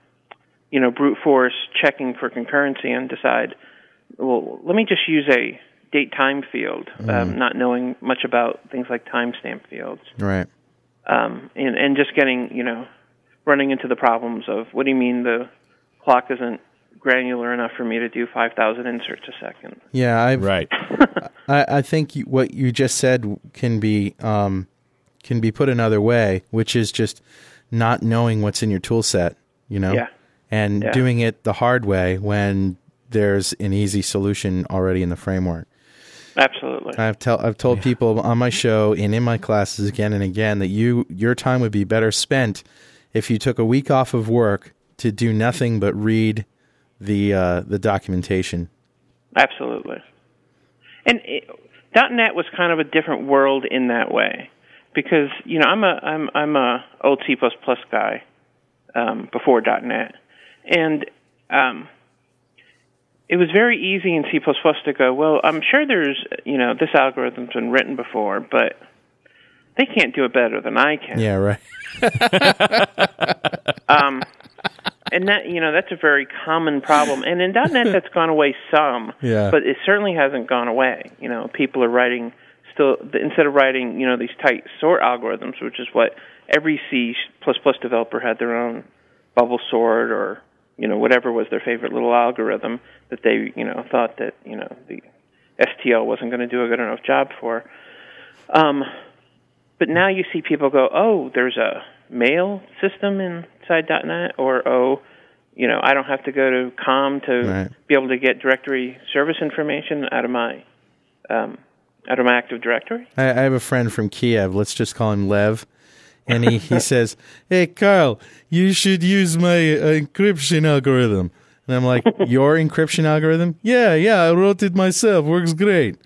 you know brute force checking for concurrency and decide, well, let me just use a date time field, um, not knowing much about things like timestamp fields, Right. um, and and just getting you know running into the problems of what do you mean the clock isn't granular enough for me to do 5,000 inserts a second. Yeah, I've, Right. I, I think you, what you just said can be um, can be put another way, which is just not knowing what's in your tool set, you know, Yeah. and Yeah. doing it the hard way when there's an easy solution already in the framework. Absolutely. I've tell I've told people on my show and in my classes again and again that you your time would be better spent if you took a week off of work to do nothing but read the uh, the documentation. Absolutely. And it, .NET was kind of a different world in that way because you know I'm a I'm I'm a old C++ guy um, before .NET, and um, it was very easy in C++ to go, well, I'm sure there's you know this algorithm's been written before, but they can't do it better than I can. Yeah, right. Um, and that you know that's a very common problem. And in .NET, that's gone away some, Yeah. but it certainly hasn't gone away. You know, people are writing still instead of writing you know these tight sort algorithms, which is what every C developer had their own bubble sort or you know whatever was their favorite little algorithm that they you know thought that you know the STL wasn't going to do a good enough job for. Um, but now you see people go, oh, there's a mail system inside .NET, or oh, you know, I don't have to go to COM to Right. be able to get directory service information out of my um, out of my Active Directory. I, I have a friend from Kiev. Let's just call him Lev. And he, he says, Hey, Carl, you should use my uh, encryption algorithm. And I'm like, Your encryption algorithm? Yeah, yeah, I wrote it myself. Works great.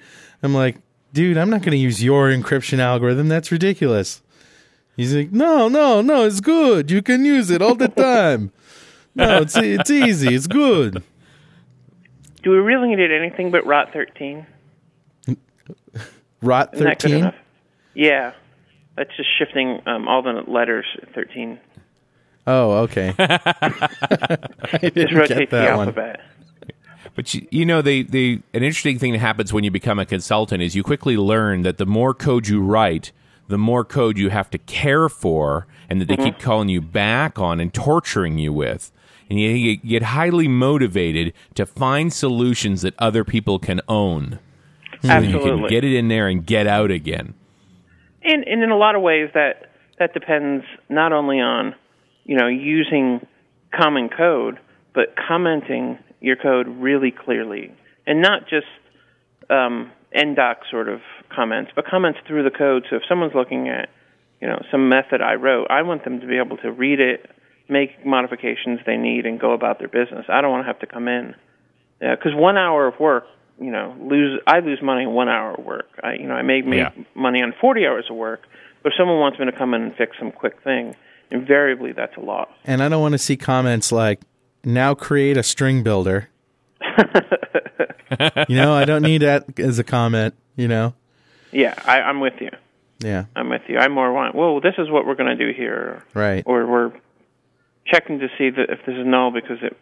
I'm like, Dude, I'm not going to use your encryption algorithm. That's ridiculous. He's like, No, no, no, it's good. You can use it all the time. No, it's, it's easy. It's good. Do we really need anything but ROT 13? Rot Isn't that good 13? Yeah, that's just shifting um, all the letters 13. Oh, okay. I Just didn't rotate get the that one. alphabet. But you, you know, they, they an interesting thing that happens when you become a consultant is you quickly learn that the more code you write, the more code you have to care for, and that they keep calling you back on and torturing you with. And you, you get highly motivated to find solutions that other people can own. So that you can get it in there and get out again. And, and in a lot of ways, that that depends not only on you know using common code, but commenting your code really clearly, and not just um, NDoc sort of comments, but comments through the code. So if someone's looking at you know some method I wrote, I want them to be able to read it, make modifications they need, and go about their business. I don't want to have to come in because one hour of work, you know, lose I lose money in one hour of work. I you know I may make Yeah. money on forty hours of work, but if someone wants me to come in and fix some quick thing, invariably that's a loss. And I don't want to see comments like, now create a string builder. you know, I don't need that as a comment, you know? Yeah, I, I'm with you. Yeah, I'm with you. I more want. Well, this is what we're going to do here, right. or we're checking to see that if this is null because it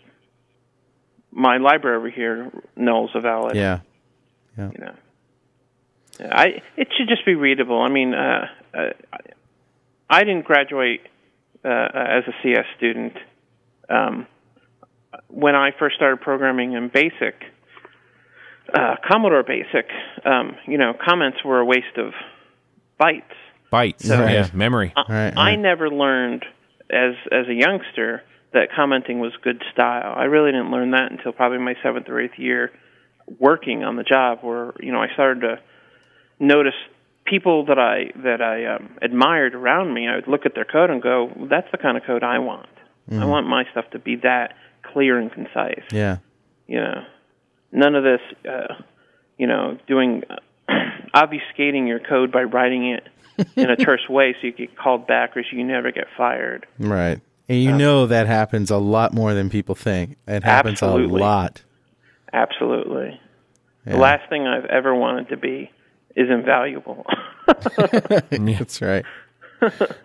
my library over here knows a valid. Yeah. you know. Yeah, I it should just be readable. I mean, uh, uh, I didn't graduate uh, as a CS student. Um, when I first started programming in BASIC, uh, Commodore BASIC, um, you know, comments were a waste of bytes. Bytes, Right. yeah, memory. I- Right, I never learned as as a youngster that commenting was good style. I really didn't learn that until probably my seventh or eighth year working on the job, where you know I started to notice people that I that I um, admired around me. I would look at their code and go, "That's the kind of code I want. I want my stuff to be that clear and concise." Yeah. you know, none of this, uh, you know, doing uh, obfuscating your code by writing it in a terse way so you get called back or so you never get fired. Right. And you know that happens a lot more than people think. It happens Absolutely. a lot. Absolutely. Yeah. The last thing I've ever wanted to be is invaluable. That's right.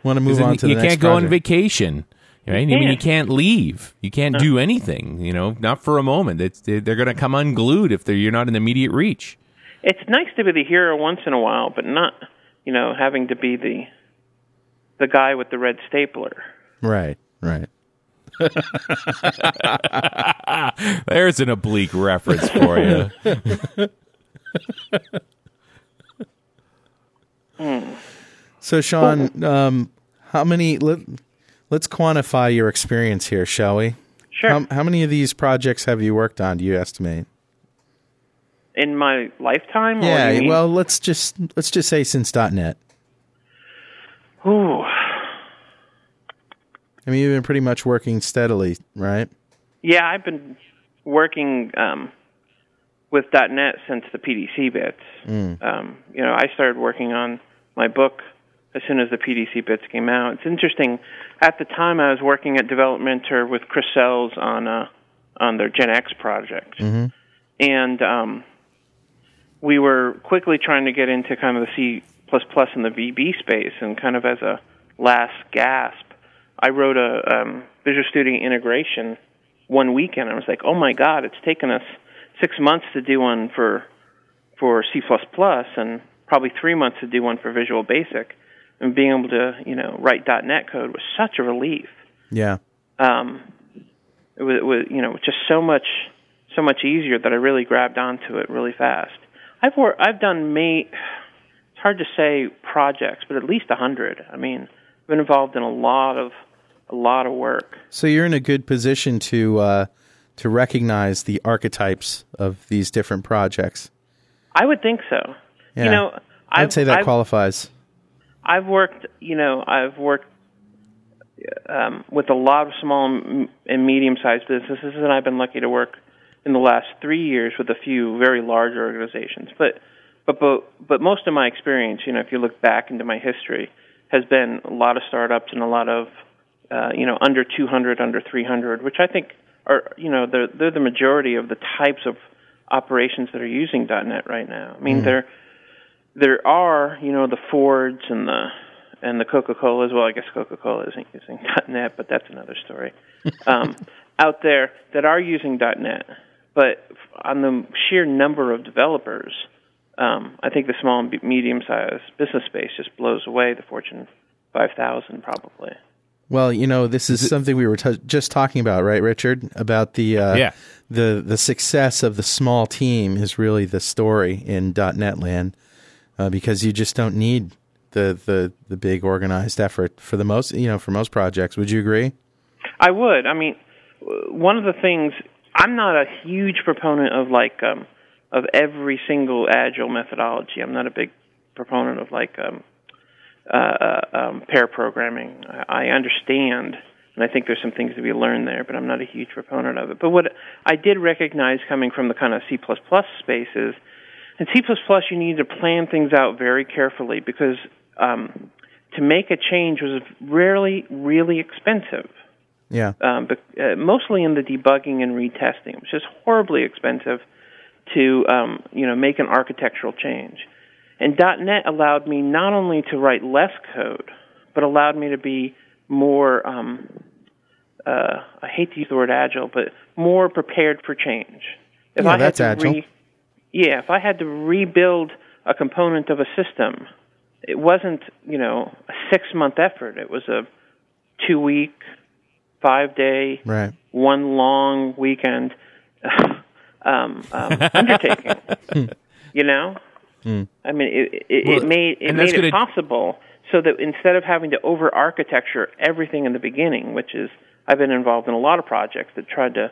Want to move on to you next can't go on vacation. Right? I mean, you can't. can't leave. You can't do anything. You know, not for a moment. It's, they're going to come unglued if they're, you're not in immediate reach. it's nice to be the hero once in a while, but not, you know, having to be the the guy with the red stapler. Right. Right. There's an oblique reference for you. So, Shawn, um, how many? Let, let's quantify your experience here, shall we? Sure. How, how many of these projects have you worked on? Do you estimate? in my lifetime? or do you Yeah. mean- Well, let's just let's just say since .NET. Ooh. I mean, you've been pretty much working steadily, right? Yeah, I've been working um, with .NET since the PDC bits. Um, you know, I started working on my book as soon as the PDC bits came out. It's interesting. At the time, I was working at Developmentor with Chris Sells on uh, on their Gen X project, and um, we were quickly trying to get into kind of the C and the VB space, and kind of as a last gasp, I wrote a um, Visual Studio integration one weekend. I was like, "Oh my God, it's taken us six months to do one for for C and probably three months to do one for Visual Basic." And being able to, you know, write .NET code was such a relief. Yeah. Um, it was, it was, you know, just so much, so much easier that I really grabbed onto it really fast. I've wor- I've done may, it's hard to say projects, but at least a hundred. I mean, been involved in a lot of, a lot of work. So you're in a good position to uh, to recognize the archetypes of these different projects. I would think so. Yeah. You know, I'd I've, say that I've, qualifies. I've worked, you know, I've worked um, with a lot of small and and medium-sized businesses, and I've been lucky to work in the last three years with a few very large organizations. But, but, but, but most of my experience, you know, if you look back into my history, has been a lot of startups and a lot of, uh, you know, under 200, under 300, which I think are, you know, they're they're the majority of the types of operations that are using .NET right now. I mean, there there are, you know, the Fords and the and the Coca Cola as well. I guess Coca Cola isn't using .NET, but that's another story. um, out there that are using .NET, but on the sheer number of developers, um, I think the small and medium-sized business space just blows away the Fortune 5000 probably. Well, you know, this is something we were t- just talking about, right, Richard? About the uh, Yeah. the the success of the small team is really the story in .NET land, uh, because you just don't need the, the the big organized effort for the most, you know, for most projects. Would you agree? I would. I mean, one of the things I'm not a huge proponent of like um, of every single agile methodology. I'm not a big proponent of like um, uh, uh, um, pair programming. I understand, and I think there's some things to be learned there, but I'm not a huge proponent of it. But what I did recognize coming from the kind of C++ space is, in C++, you need to plan things out very carefully because um, to make a change was rarely really expensive Yeah. um, but, uh, mostly in the debugging and retesting, which is horribly expensive to um, you know make an architectural change. And .NET allowed me not only to write less code, but allowed me to be more um, uh, I hate to use the word agile, but more prepared for change. If Yeah, I that's agile. Re- yeah, if I had to rebuild a component of a system, it wasn't you know a six month effort. It was a two week, five day, Right. one long weekend um, um, undertaking. you know, I mean, it, it, Well, it made it made it gonna- possible so that instead of having to over architecture everything in the beginning, which is I've been involved in a lot of projects that tried to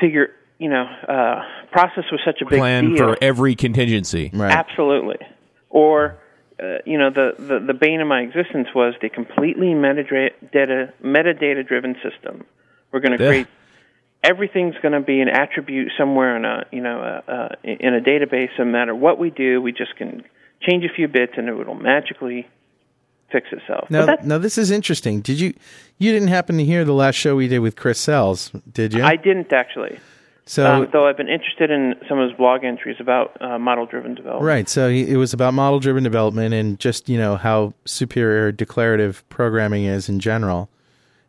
figure, you know, uh, process was such a big Plan deal. for every contingency. Right. Absolutely. Or, uh, you know, the, the, the bane of my existence was the completely metadata, metadata driven system. We're going to create everything's going to be an attribute somewhere in a you know a, a, in a database. No matter what we do, we just can change a few bits and it will magically fix itself. Now, now this is interesting. Did you you didn't happen to hear the last show we did with Chris Sells, did you? I didn't actually. so um, though I've been interested in some of his blog entries about uh, model-driven development. Right. So it was about model driven development and just, you know, how superior declarative programming is in general.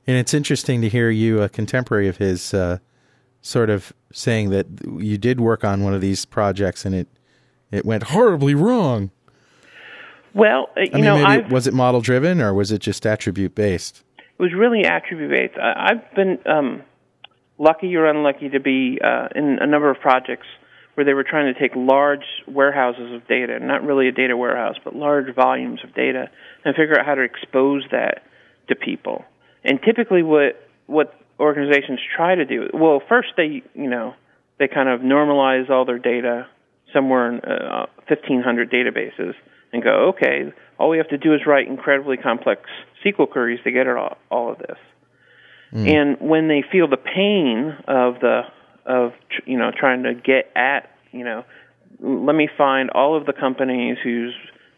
And it's interesting to hear you, a contemporary of his, uh, sort of saying that you did work on one of these projects and it, it went horribly wrong. Well, uh, you I mean, know, maybe was it model driven or was it just attribute based? it was really attribute based. I, I've been um, lucky or unlucky to be uh, in a number of projects where they were trying to take large warehouses of data, not really a data warehouse, but large volumes of data, and figure out how to expose that to people. And typically, what what organizations try to do, well, first they you know they kind of normalize all their data somewhere in uh, 1,500 databases and go, okay, all we have to do is write incredibly complex SQL queries to get at all, all of this. And when they feel the pain of the of you know trying to get at you know, let me find all of the companies whose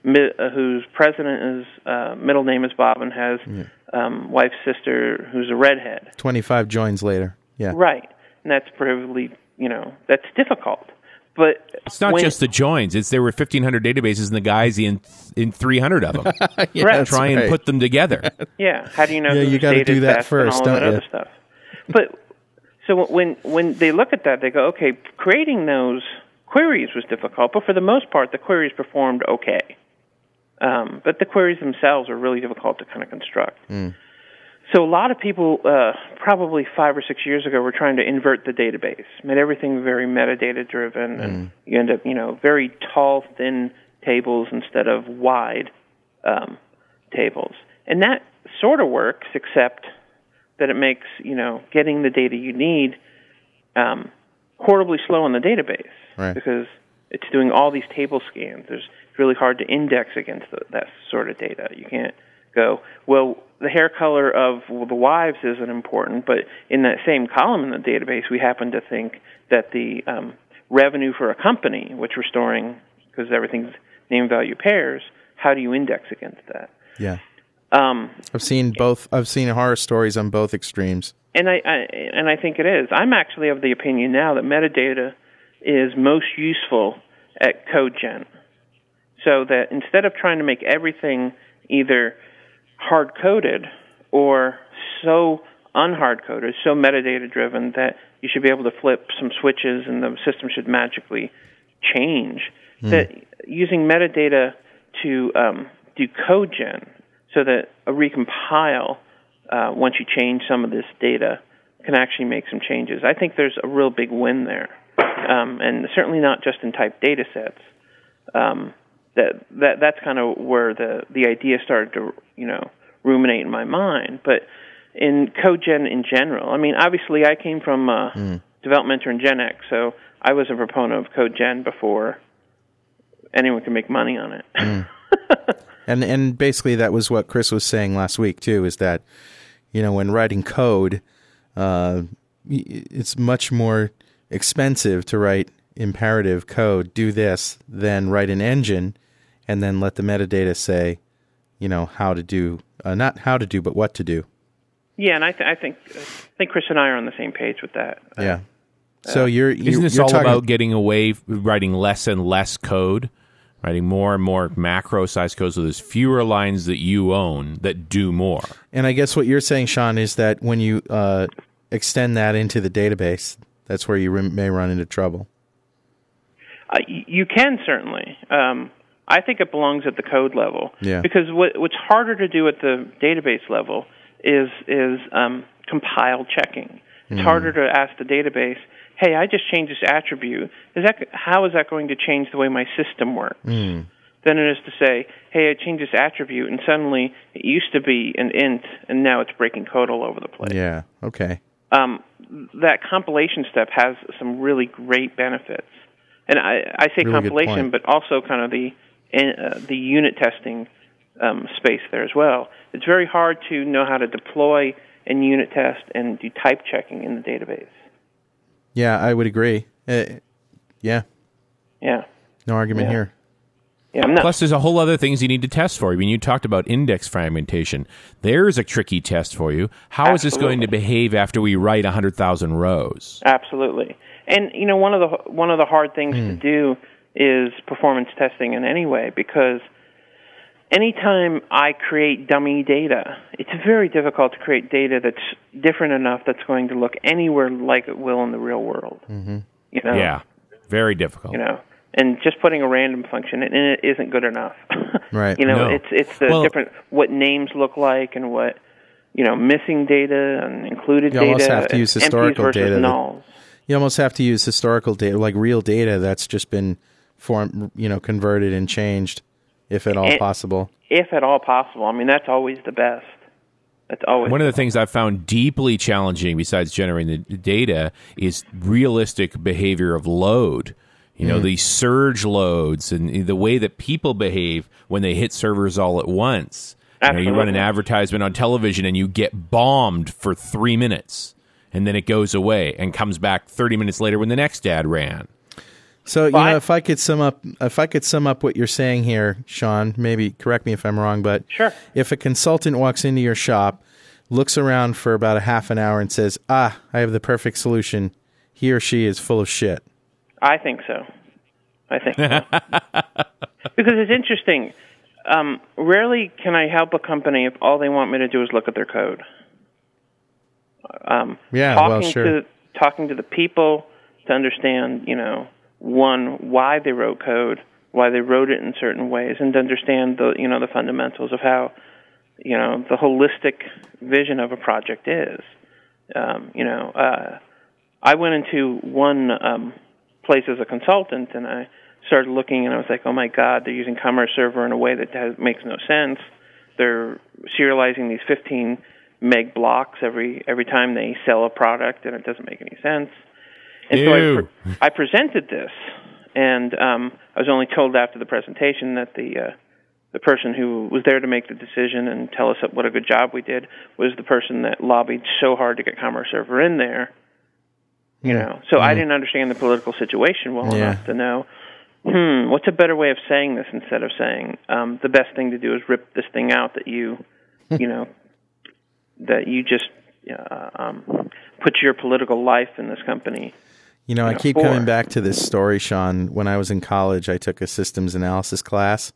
uh, whose president is uh, middle name is Bob and has um, wife's sister who's a redhead. 25 joins later. Yeah. Right, and that's probably you know that's difficult. But It's not when- just the joins. It's there were 1,500 databases and the guys in in 300 of them. Yeah, Right. that's Try and put them together. Yeah, how do you know? Yeah, you gotta do that first, all don't that you? other stuff. But so when when they look at that, they go, okay, creating those queries was difficult, but for the most part, the queries performed okay. Um, but the queries themselves are really difficult to kind of construct. So a lot of people, uh, probably five or six years ago, were trying to invert the database, made everything very metadata driven, and you end up, you know, very tall, thin tables instead of wide um, tables. And that sort of works, except that it makes you know getting the data you need um, horribly slow on the database Right. because it's doing all these table scans. There's really hard to index against the, that sort of data. You can't go well. The hair color of the wives isn't important, but in that same column in the database, we happen to think that the um, revenue for a company, which we're storing because everything's name value pairs, how do you index against that? Yeah. Um, I've seen both. I've seen horror stories on both extremes. and I, I and I think it is. I'm actually of the opinion now that metadata is most useful at code gen. So that instead of trying to make everything either hard coded or so unhard coded, so metadata driven that you should be able to flip some switches and the system should magically change. That using metadata to um, do code gen so that a recompile uh, once you change some of this data can actually make some changes. I think there's a real big win there, um, and certainly not just in type data sets. Um, that that that's kind of where the the idea started to you know ruminate in my mind. But in CodeGen in general, I mean, obviously I came from uh, Developmentor and Gen X, so I was a proponent of CodeGen before anyone could make money on it. And and basically that was what Chris was saying last week too. Is that you know when writing code, uh, it's much more expensive to write imperative code. Do this, than write an engine, and then let the metadata say, you know how to do, uh, not how to do, but what to do. yeah, and I, th- I think I think Chris and I are on the same page with that. Uh, Yeah. So you're, you're Isn't this you're all talking, about getting away, writing less and less code, writing more and more macro size code so there's fewer lines that you own that do more? And I guess what you're saying, Shawn, is that when you uh, extend that into the database, that's where you rim- may run into trouble. Uh, you can certainly. Um, I think it belongs at the code level. Yeah. Because what, what's harder to do at the database level is is um, compile checking. It's harder to ask the database, "Hey, I just changed this attribute. Is that how is that going to change the way my system works?" Than it is to say, "Hey, I changed this attribute, and suddenly it used to be an int, and now it's breaking code all over the place." Yeah. Okay. um, that compilation step has some really great benefits. And I, I say Really compilation, but also kind of the uh, the unit testing um, space there as well. It's very hard to know how to deploy and unit test and do type checking in the database. Yeah, I would agree. Uh, yeah, Yeah. no argument Yeah. here. Yeah, I'm not. Plus, there's a whole other things you need to test for. I mean, you talked about index fragmentation. There's a tricky test for you. How is this going to behave after we write 100,000 rows? Absolutely. And you know, one of the one of the hard things to do is performance testing in any way because anytime I create dummy data, it's very difficult to create data that's different enough that's going to look anywhere like it will in the real world. Mm-hmm. You know, Yeah, very difficult. you know, and just putting a random function in it isn't good enough. Right. you know, No. it's it's the Well- different what names look like and what you know missing data and included You data. You almost have to use historical versus data that- You almost have to use historical data, like real data that's just been form, you know, converted and changed, if at all And- possible. if at all possible. I mean, that's always the best. That's always One of the things I've found deeply challenging, besides generating the data, is realistic behavior of load. You know, hmm. these surge loads and the way that people behave when they hit servers all at once. You, know, you run an advertisement on television and you get bombed for three minutes, and then it goes away and comes back 30 minutes later when the next ad ran. So you Well, I- know, if I could sum up, if I could sum up what you're saying here, Shawn, maybe correct me if I'm wrong, but Sure. if a consultant walks into your shop, looks around for about a half an hour, and says, "Ah, I have the perfect solution," he or she is full of shit. I think so. I think so. because it's interesting. Um, rarely can I help a company if all they want me to do is look at their code. Um, Yeah, talking well, sure. to talking to the people to understand, you know, one why they wrote code, why they wrote it in certain ways, and to understand the you know the fundamentals of how you know the holistic vision of a project is. Um, you know, uh, I went into one um, place as a consultant, and I started looking, and I was like, "Oh my God, they're using Commerce Server in a way that has, makes no sense. They're serializing these 15 meg blocks every every time they sell a product, and it doesn't make any sense." And so I, pre- I presented this, and um, I was only told after the presentation that the uh, the person who was there to make the decision and tell us what a good job we did was the person that lobbied so hard to get Commerce Server in there. You know, so I didn't understand the political situation well Yeah. enough to know, hmm, what's a better way of saying this instead of saying um, the best thing to do is rip this thing out that you, you know, that you just uh, um, put your political life in this company. You know, I keep four. coming back to this story, Shawn. When I was in college, I took a systems analysis class,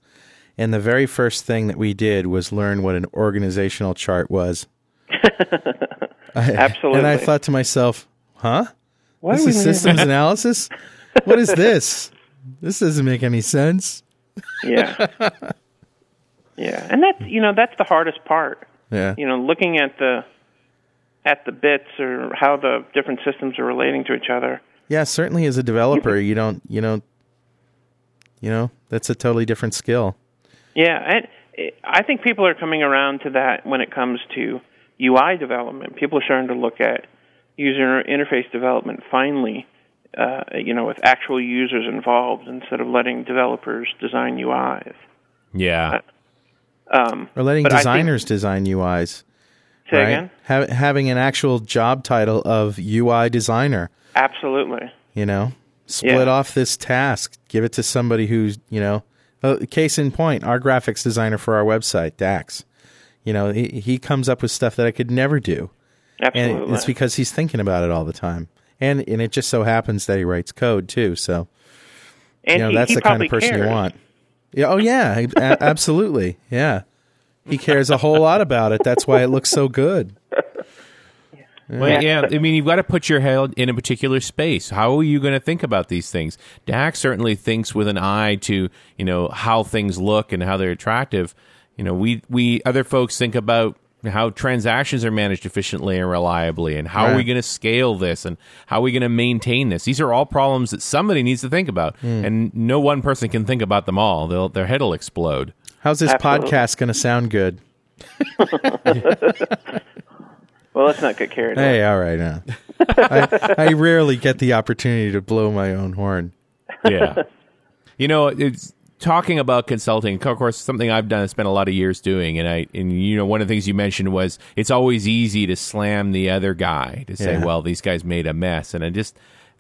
and the very first thing that we did was learn what an organizational chart was. I- Absolutely. And I thought to myself, huh? Why This is systems analysis? What is this? This doesn't make any sense. yeah, yeah, and that's you know that's the hardest part. Yeah. you know, looking at the at the bits or how the different systems are relating to each other. Yeah, certainly as a developer, you don't, you don't, you know, that's a totally different skill. Yeah, and I think people are coming around to that when it comes to UI development. People are starting to look at user interface development finally, uh, you know, with actual users involved instead of letting developers design UIs. Yeah. Um, Or letting But think- designers design UIs. say right? again? Ha- having an actual job title of UI designer. Absolutely. You know, split Yeah. off this task, give it to somebody who's you know. Uh, case in point, our graphics designer for our website, Dax. You know, he, he comes up with stuff that I could never do, Absolutely. and it's because he's thinking about it all the time. And and it just so happens that he writes code too. So and you know he, that's he the kind of person cares. you want. Yeah. Oh yeah. a- absolutely. Yeah. He cares a whole lot about it. That's why it looks so good. Well, yeah. I mean, you've got to put your head in a particular space. How are you going to think about these things? Dax certainly thinks with an eye to you know how things look and how they're attractive. You know, we we other folks think about how transactions are managed efficiently and reliably, and how are we going to scale this, and how are we going to maintain this. These are all problems that somebody needs to think about, and and no one person can think about them all. They'll, their head will explode. How's this Absolutely. podcast going to sound good? Well, let's not get carried away. Hey, all right. Now. I, I rarely get the opportunity to blow my own horn. yeah. You know, it's talking about consulting. Of course, something I've done. I spent a lot of years doing, and I and you know, one of the things you mentioned was it's always easy to slam the other guy to say, Yeah. "Well, these guys made a mess," and I just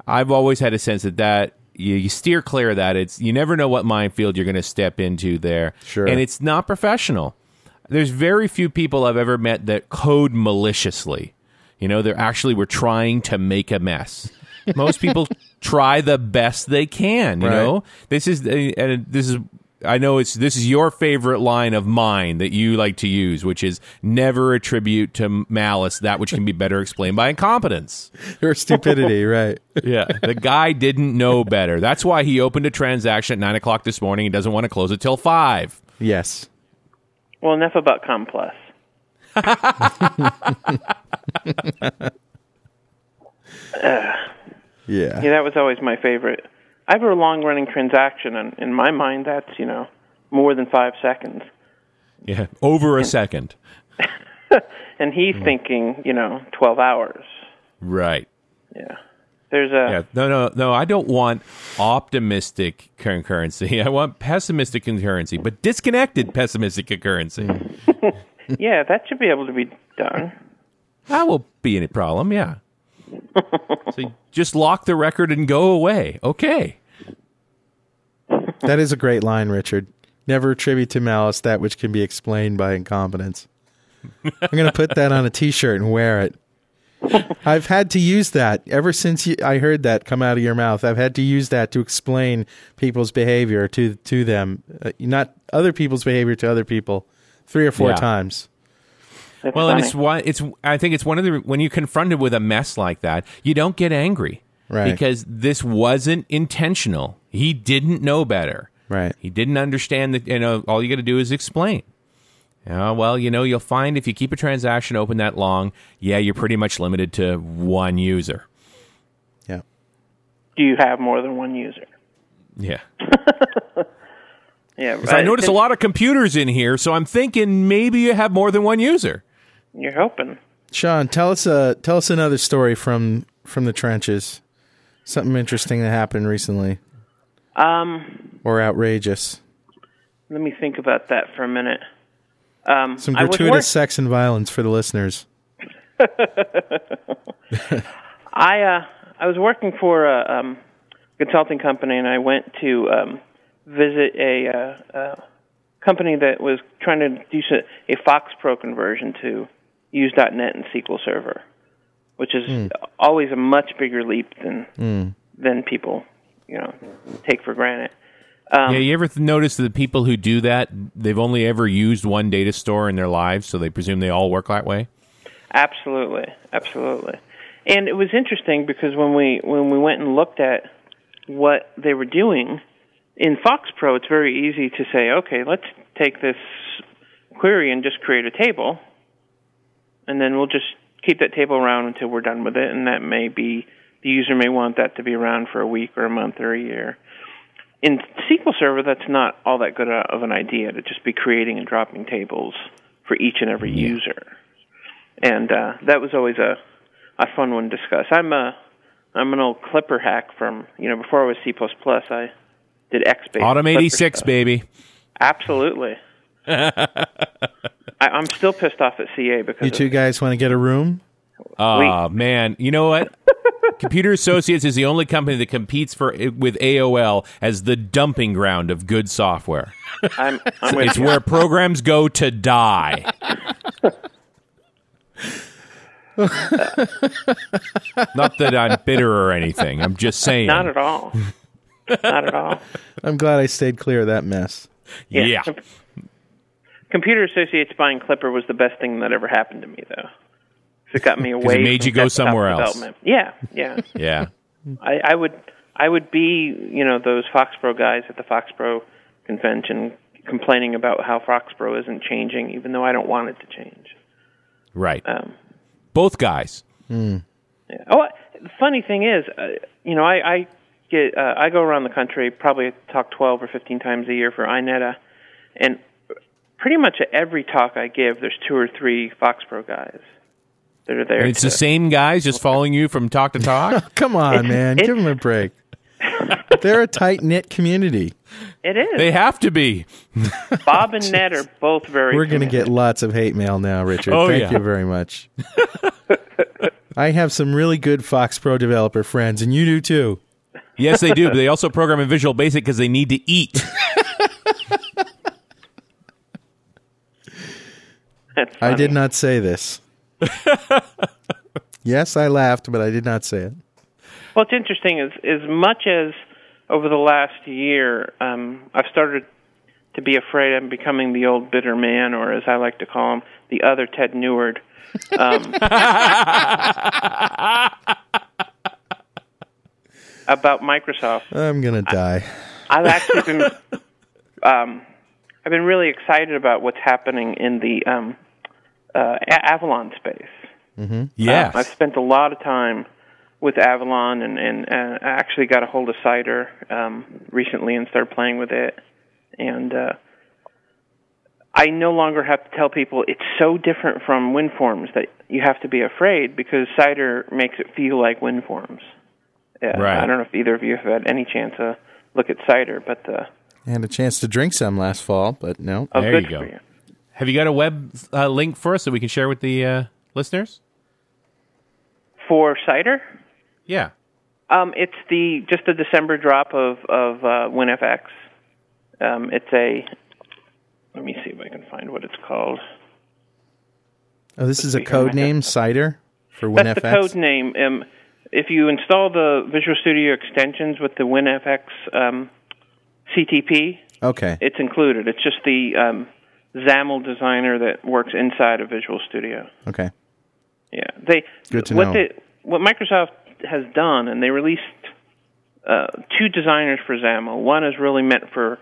I've always had a sense that that you, you steer clear of that. It's you never know what minefield you're going to step into there, Sure. and it's not professional. There's very few people I've ever met that code maliciously. You know, they're actually were trying to make a mess. Most people try the best they can. You Right. know, this is and this is. I know it's this is your favorite line of mine that you like to use, which is never attribute to malice that which can be better explained by incompetence. Or stupidity, right? Yeah, the guy didn't know better. That's why he opened a transaction at nine o'clock this morning. He doesn't want to close it till five. Yes. Well, enough about COM+. Yeah. Yeah, that was always my favorite. I have a long running transaction, and in my mind, that's you know more than five seconds. Yeah, over a second. And he's mm. thinking, you know, twelve hours. Right. Yeah. There's a Yeah. No, no, no. I don't want optimistic concurrency. I want pessimistic concurrency, but disconnected pessimistic concurrency. yeah, that should be able to be done. That will be any problem. Yeah. so just lock the record and go away. Okay. That is a great line, Richard. Never attribute to malice that which can be explained by incompetence. I'm going to put that on a T-shirt and wear it. I've had to use that ever since you, I heard that come out of your mouth. I've had to use that to explain people's behavior to to them, uh, not other people's behavior to other people, three or four Yeah. times. That's Well, funny. and it's why It's. I think it's one of the when you're confronted with a mess like that, you don't get angry, Right. Because this wasn't intentional. He didn't know better, Right. He didn't understand that. You know, all you got to do is explain. Yeah, well, you know, you'll find if you keep a transaction open that long, yeah, you're pretty much limited to one user. Yeah. Do you have more than one user? Yeah. Yeah, 'Cause I notice a lot of computers in here, so I'm thinking maybe you have more than one user. You're hoping. Shawn, tell us a tell us another story from from the trenches. Something interesting that happened recently Um, or outrageous. let me think about that for a minute. Um, Some gratuitous sex and violence for the listeners. I uh, I was working for a um, consulting company, and I went to um, visit a uh, uh, company that was trying to do s- a FoxPro conversion to use .NET and SQL Server, which is always a much bigger leap than than people you know take for granted. Um, yeah, you ever th- notice that the people who do that, they've only ever used one data store in their lives, so they presume they all work that way? Absolutely, absolutely. And it was interesting because when we when we went and looked at what they were doing in FoxPro, it's very easy to say, okay, let's take this query and just create a table, and then we'll just keep that table around until we're done with it, and that may be the user may want that to be around for a week or a month or a year. In SQL Server, that's not all that good of an idea to just be creating and dropping tables for each and every user and uh, that was always a a fun one to discuss. I'm a I'm an old Clipper hack from you know before I was C plus plus. I did xBase Autumn 86, baby. Absolutely. I, I'm still pissed off at CA because You two guys want to get a room? Oh, man. You know what? Computer Associates is the only company that competes for eh, with AOL as the dumping ground of good software. I'm I'm It's you. where programs go to die. Not that I'm bitter or anything. I'm just saying. not at all. not at all. I'm glad I stayed clear of that mess. yeah. Com- Computer Associates buying Clipper was the best thing that ever happened to me, though. 'Cause It got me away. it made from you go somewhere else. Yeah, yeah. Yeah. I, I would I would be you know those FoxPro guys at the FoxPro convention complaining about how FoxPro isn't changing, even though I don't want it to change. Right. Um, Both guys. yeah. Oh, the funny thing is, uh, you know, I, I get uh, I go around the country, probably talk twelve or fifteen times a year for INETA, and pretty much at every talk I give, there's two or three FoxPro guys that are there. And it's to- the same guys just following you from talk to talk. Come on, man. it's- Give them a break. They're a tight knit community. It is. they have to be. Bob and Ned are both very. We're going to get lots of hate mail now, Richard. Oh, Thank yeah. you very much. I have some really good FoxPro developer friends, and you do too. Yes, they do, but they also program in Visual Basic because they need to eat. I did not say this. yes, I laughed, but I did not say it. Well, it's interesting. As as much as over the last year, um, I've started to be afraid I'm becoming the old bitter man, or as I like to call him, the other Ted Neward. Um, about Microsoft. I'm gonna die. I've actually been um, I've been really excited about what's happening in the um, uh, A- Avalon space. yes. Uh, I've spent a lot of time with Avalon, and and uh, I actually got a hold of Cider um, recently and started playing with it. And uh, I no longer have to tell people it's so different from WinForms that you have to be afraid because Cider makes it feel like WinForms. Yeah, Right. I don't know if either of you have had any chance to look at Cider, but uh, I had a chance to drink some last fall, but no. oh, There good you go. for you. Have you got a web uh, link for us that we can share with the uh, listeners? For Cider, Yeah. Um, it's the just the December drop of of uh, WinFX. Um, it's a. Let me see if I can find what it's called. Oh, this is a code name, Cider, for WinFX. That's WinFX. the code name. Um, if you install the Visual Studio extensions with the WinFX um, CTP, Okay. it's included. It's just the um, XAML designer that works inside of Visual Studio. Okay. Yeah, they Good to what know. They, what Microsoft has done, and they released uh, two designers for XAML. One is really meant for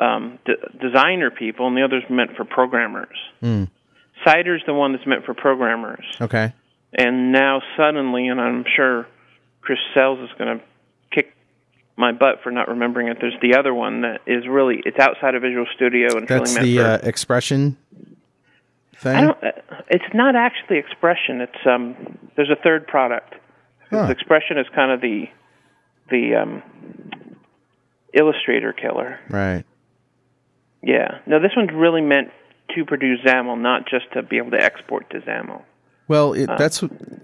um, d- designer people, and the other is meant for programmers. Hmm. Cider's the one that's meant for programmers, Okay. and now suddenly, and I'm sure Chris Sells is going to my butt for not remembering it. There's the other one that is really it's outside of Visual Studio and That's really the uh, expression thing. don't. uh, It's not actually Expression. It's um. There's a third product. Huh. Expression is kind of the the um, Illustrator killer. Right. Yeah. No, this one's really meant to produce XAML, not just to be able to export to XAML. Well, it, that's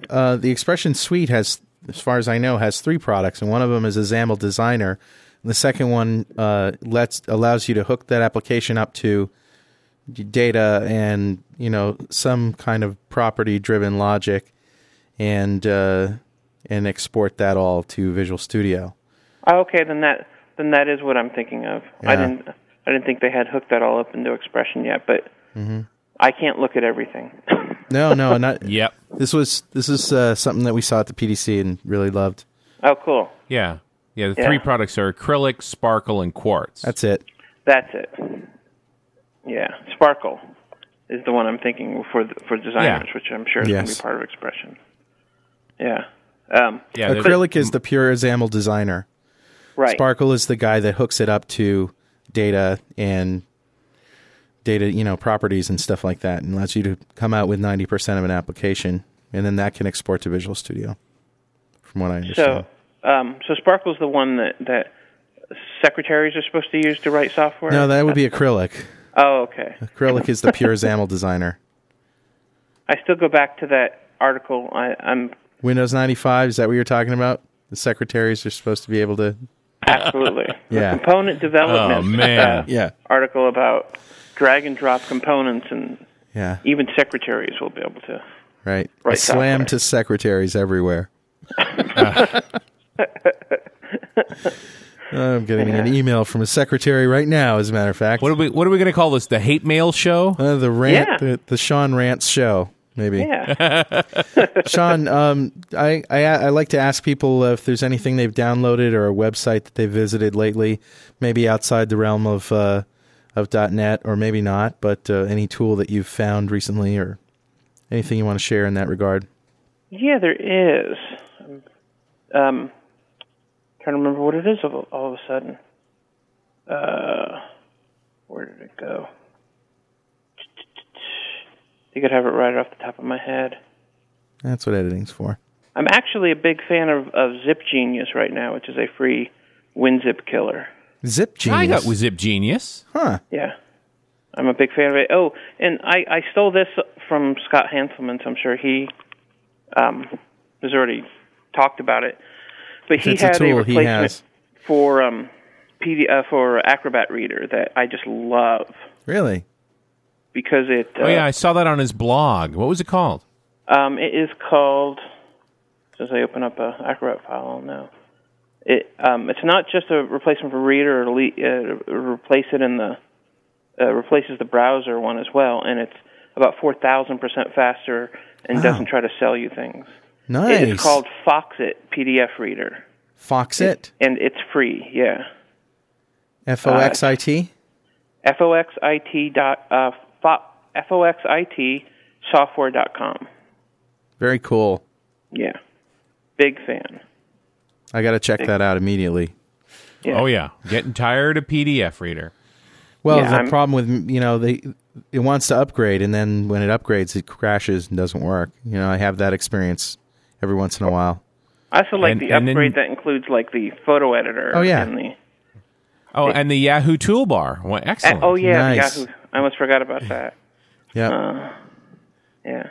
uh, the expression suite has, as far as I know, has three products, and one of them is a XAML designer. And the second one uh, lets allows you to hook that application up to data and you know some kind of property driven logic, and uh, and export that all to Visual Studio. Oh, okay, then that then that is what I'm thinking of. I didn't I didn't think they had hooked that all up into Expression yet, but Mm-hmm. I can't look at everything. No, no, not. Yep. This was this is uh, something that we saw at the PDC and really loved. oh, cool. Yeah. Yeah. The Yeah. three products are acrylic, sparkle, and quartz. That's it. That's it. Yeah, Sparkle is the one I'm thinking for the, for designers, Yeah. which I'm sure is going to be part of Expression. Yeah. Um, yeah. they're- Acrylic is the pure XAML designer. right. Sparkle is the guy that hooks it up to data and data, you know, properties and stuff like that, and lets you to come out with ninety percent of an application, and then that can export to Visual Studio. From what I understand. So, um, so Sparkle's the one that that secretaries are supposed to use to write software. no, that would be acrylic. Oh, okay. Acrylic is the pure XAML designer. I still go back to that article. I, I'm Windows ninety five. Is that what you're talking about? The secretaries are supposed to be able to. absolutely Yeah. the component development. Oh, man. uh, Yeah. article about drag and drop components, and Yeah. even secretaries will be able to. Right. Right A slam software. to secretaries everywhere. I'm getting an email from a secretary right now, as a matter of fact. what are we? What are we going to call this? The hate mail show? Uh, the rant, Yeah. the, the Shawn Rants show, maybe. Yeah. Shawn, um, I, I I like to ask people if there's anything they've downloaded or a website that they visited lately, maybe outside the realm of uh, of .NET or maybe not, but uh, any tool that you've found recently or anything you want to share in that regard. Yeah, there is. Um, trying to remember what it is all, all of a sudden. Uh, where did it go? I think I'd have it right off the top of my head. That's what editing's for. I'm actually a big fan of, of Zip Genius right now, which is a free WinZip killer. Zip Genius. I Genius. got with Zip Genius. huh. Yeah. I'm a big fan of it. Oh, and I, I stole this from Scott Hanselman, so I'm sure he um, has already talked about it. But he It's a had tool he replacement has. for um, PD, uh, for Acrobat Reader that I just love Really? because it. Uh, Oh yeah, I saw that on his blog. What was it called? Um, it is called. As I open up a Acrobat file now, it um, it's not just a replacement for Reader or le- uh, replace it in the uh, replaces the browser one as well, and it's about four thousand percent faster and doesn't try to sell you things. Nice. It's called Foxit PDF Reader, Foxit. and it's free. Yeah, F O X I T. foxit dot uh, foxit software dot com. Very cool. Yeah, big fan. I got to check that out immediately. Yeah. Oh yeah, getting tired of PDF reader. Well, Yeah, the I'm- problem with you know they it wants to upgrade, and then when it upgrades, it crashes and doesn't work. You know, I have that experience every once in a while. I also like And- the and then- upgrade that includes like the photo editor. Oh, yeah. And the, Oh, and the Yahoo toolbar. Well, excellent. and- oh yeah, Nice. Yahoo. I almost forgot about that. Yeah. Yeah.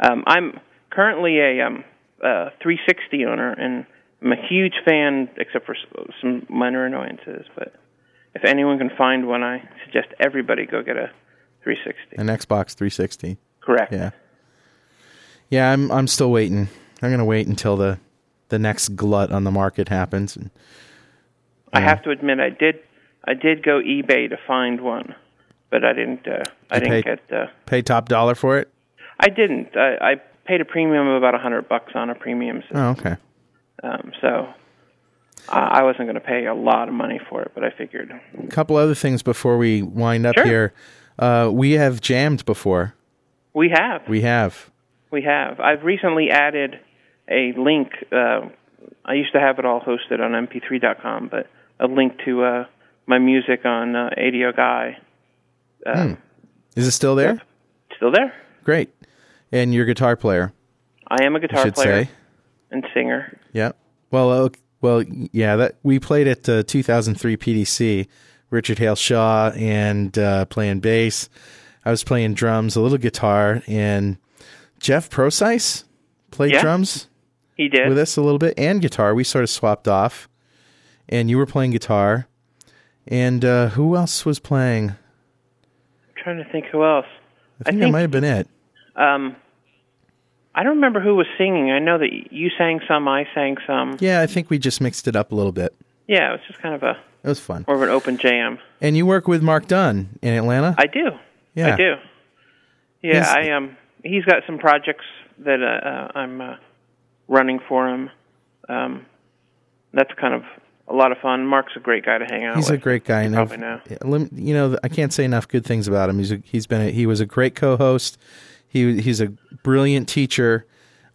Um, I'm currently a um, uh, 360 owner, and I'm a huge fan, except for some minor annoyances. But if anyone can find one, I suggest everybody go get a 360. An Xbox 360. Correct. Yeah. Yeah, I'm I'm still waiting. I'm gonna wait until the the next glut on the market happens. And, I have to admit, I did I did go eBay to find one, but I didn't. Uh, I didn't paid- get. Uh, pay top dollar for it. I didn't. I, I paid a premium of about a hundred bucks on a premium system. Oh, okay. Um, so I wasn't going to pay a lot of money for it, but I figured. A couple other things before we wind up Sure. here. Uh, we have jammed before. We have. We have. We have. I've recently added a link. Uh, I used to have it all hosted on mp3.com, but a link to uh, my music on uh, ADO Guy. Uh, Is it still there? Still there. Great. And your guitar player, I am a guitar player say. And singer. Yeah. Well, uh, well, yeah. That we played at uh, 2003 PDC. Richard Hale Shaw and uh, playing bass. I was playing drums, a little guitar, and Jeff Prosise played Yeah. drums He did. with us a little bit and guitar. We sort of swapped off, and you were playing guitar. And uh, who else was playing? I'm trying to think who else. I think that might have been it. Um, I don't remember who was singing. I know that you sang some, I sang some. Yeah, I think we just mixed it up a little bit. Yeah, it was just kind of a It was fun. more of an open jam. And you work with Mark Dunn in Atlanta. I do. Yeah. I do. Yeah, He's- I um. He's got some projects that uh, uh, I'm uh, running for him. Um, that's kind of a lot of fun. Mark's a great guy to hang out with. He's with. a great guy, You probably know. you know, I can't say enough good things about him. He's a, he's been a, he was a great co-host. He he's a brilliant teacher,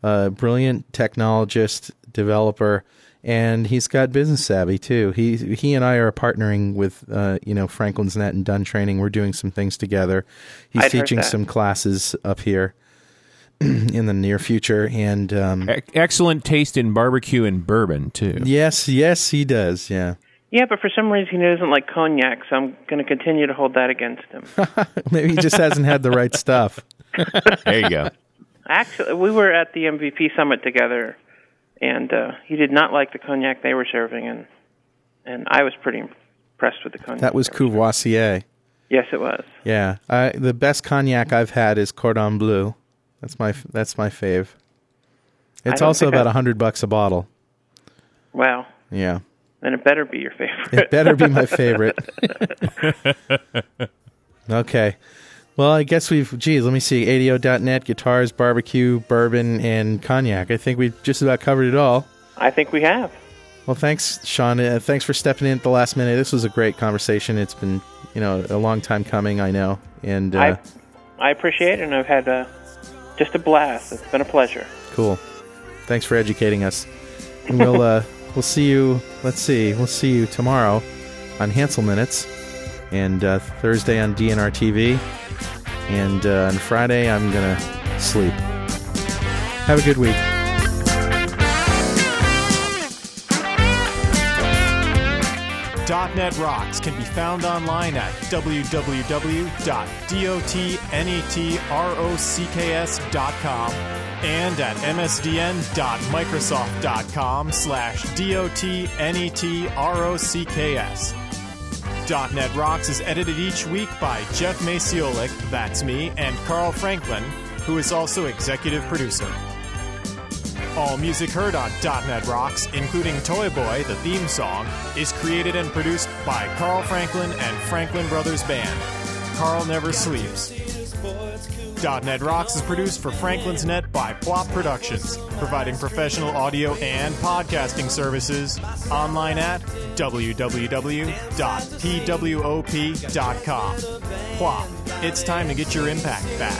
a brilliant technologist, developer, and he's got business savvy too. He he and I are partnering with uh, you know Franklin's Net and Dunn Training. We're doing some things together. He's I'd heard teaching that. some classes up here in the near future, and um, E- excellent taste in barbecue and bourbon too. yes, yes, he does. Yeah, Yeah, but for some reason he doesn't like cognac, so I'm going to continue to hold that against him. maybe he just hasn't had the right stuff. There you go. Actually, we were at the MVP summit together, and uh, he did not like the cognac they were serving, and and I was pretty impressed with the cognac. That was they. Courvoisier. Yes, it was. Yeah, I, the best cognac I've had is Cordon Bleu. That's my that's my fave. It's also about I- a hundred bucks a bottle. Wow. Yeah, Then it better be your favorite. it better be my favorite. okay, well I guess we've. Geez, let me see. ADO.net, guitars, barbecue, bourbon, and cognac. I think we've just about covered it all. I think we have. Well, thanks, Shawn. Uh, thanks for stepping in at the last minute. This was a great conversation. It's been you know a long time coming. I know, and uh, I I appreciate it, and I've had uh, just a blast. It's been a pleasure. Cool. Thanks for educating us. And we'll uh, we'll see you. Let's see. We'll see you tomorrow on Hanselminutes, and uh, Thursday on DNR TV, and uh, on Friday I'm gonna sleep. Have a good week. .NET Rocks can be found online at www.dotnetrocks.com and at msdn.microsoft.com slash dotnetrocks. .NET Rocks is edited each week by Jeff Maciolik, that's me, and Carl Franklin, who is also executive producer. All music heard on .NET Rocks, including Toy Boy, the theme song, is created and produced by Carl Franklin and Franklin Brothers Band. Carl never sleeps. .NET Rocks is produced for Franklin's Net by PWOP Productions, providing professional audio and podcasting services online at www.pwop.com. PWOP, it's time to get your impact back.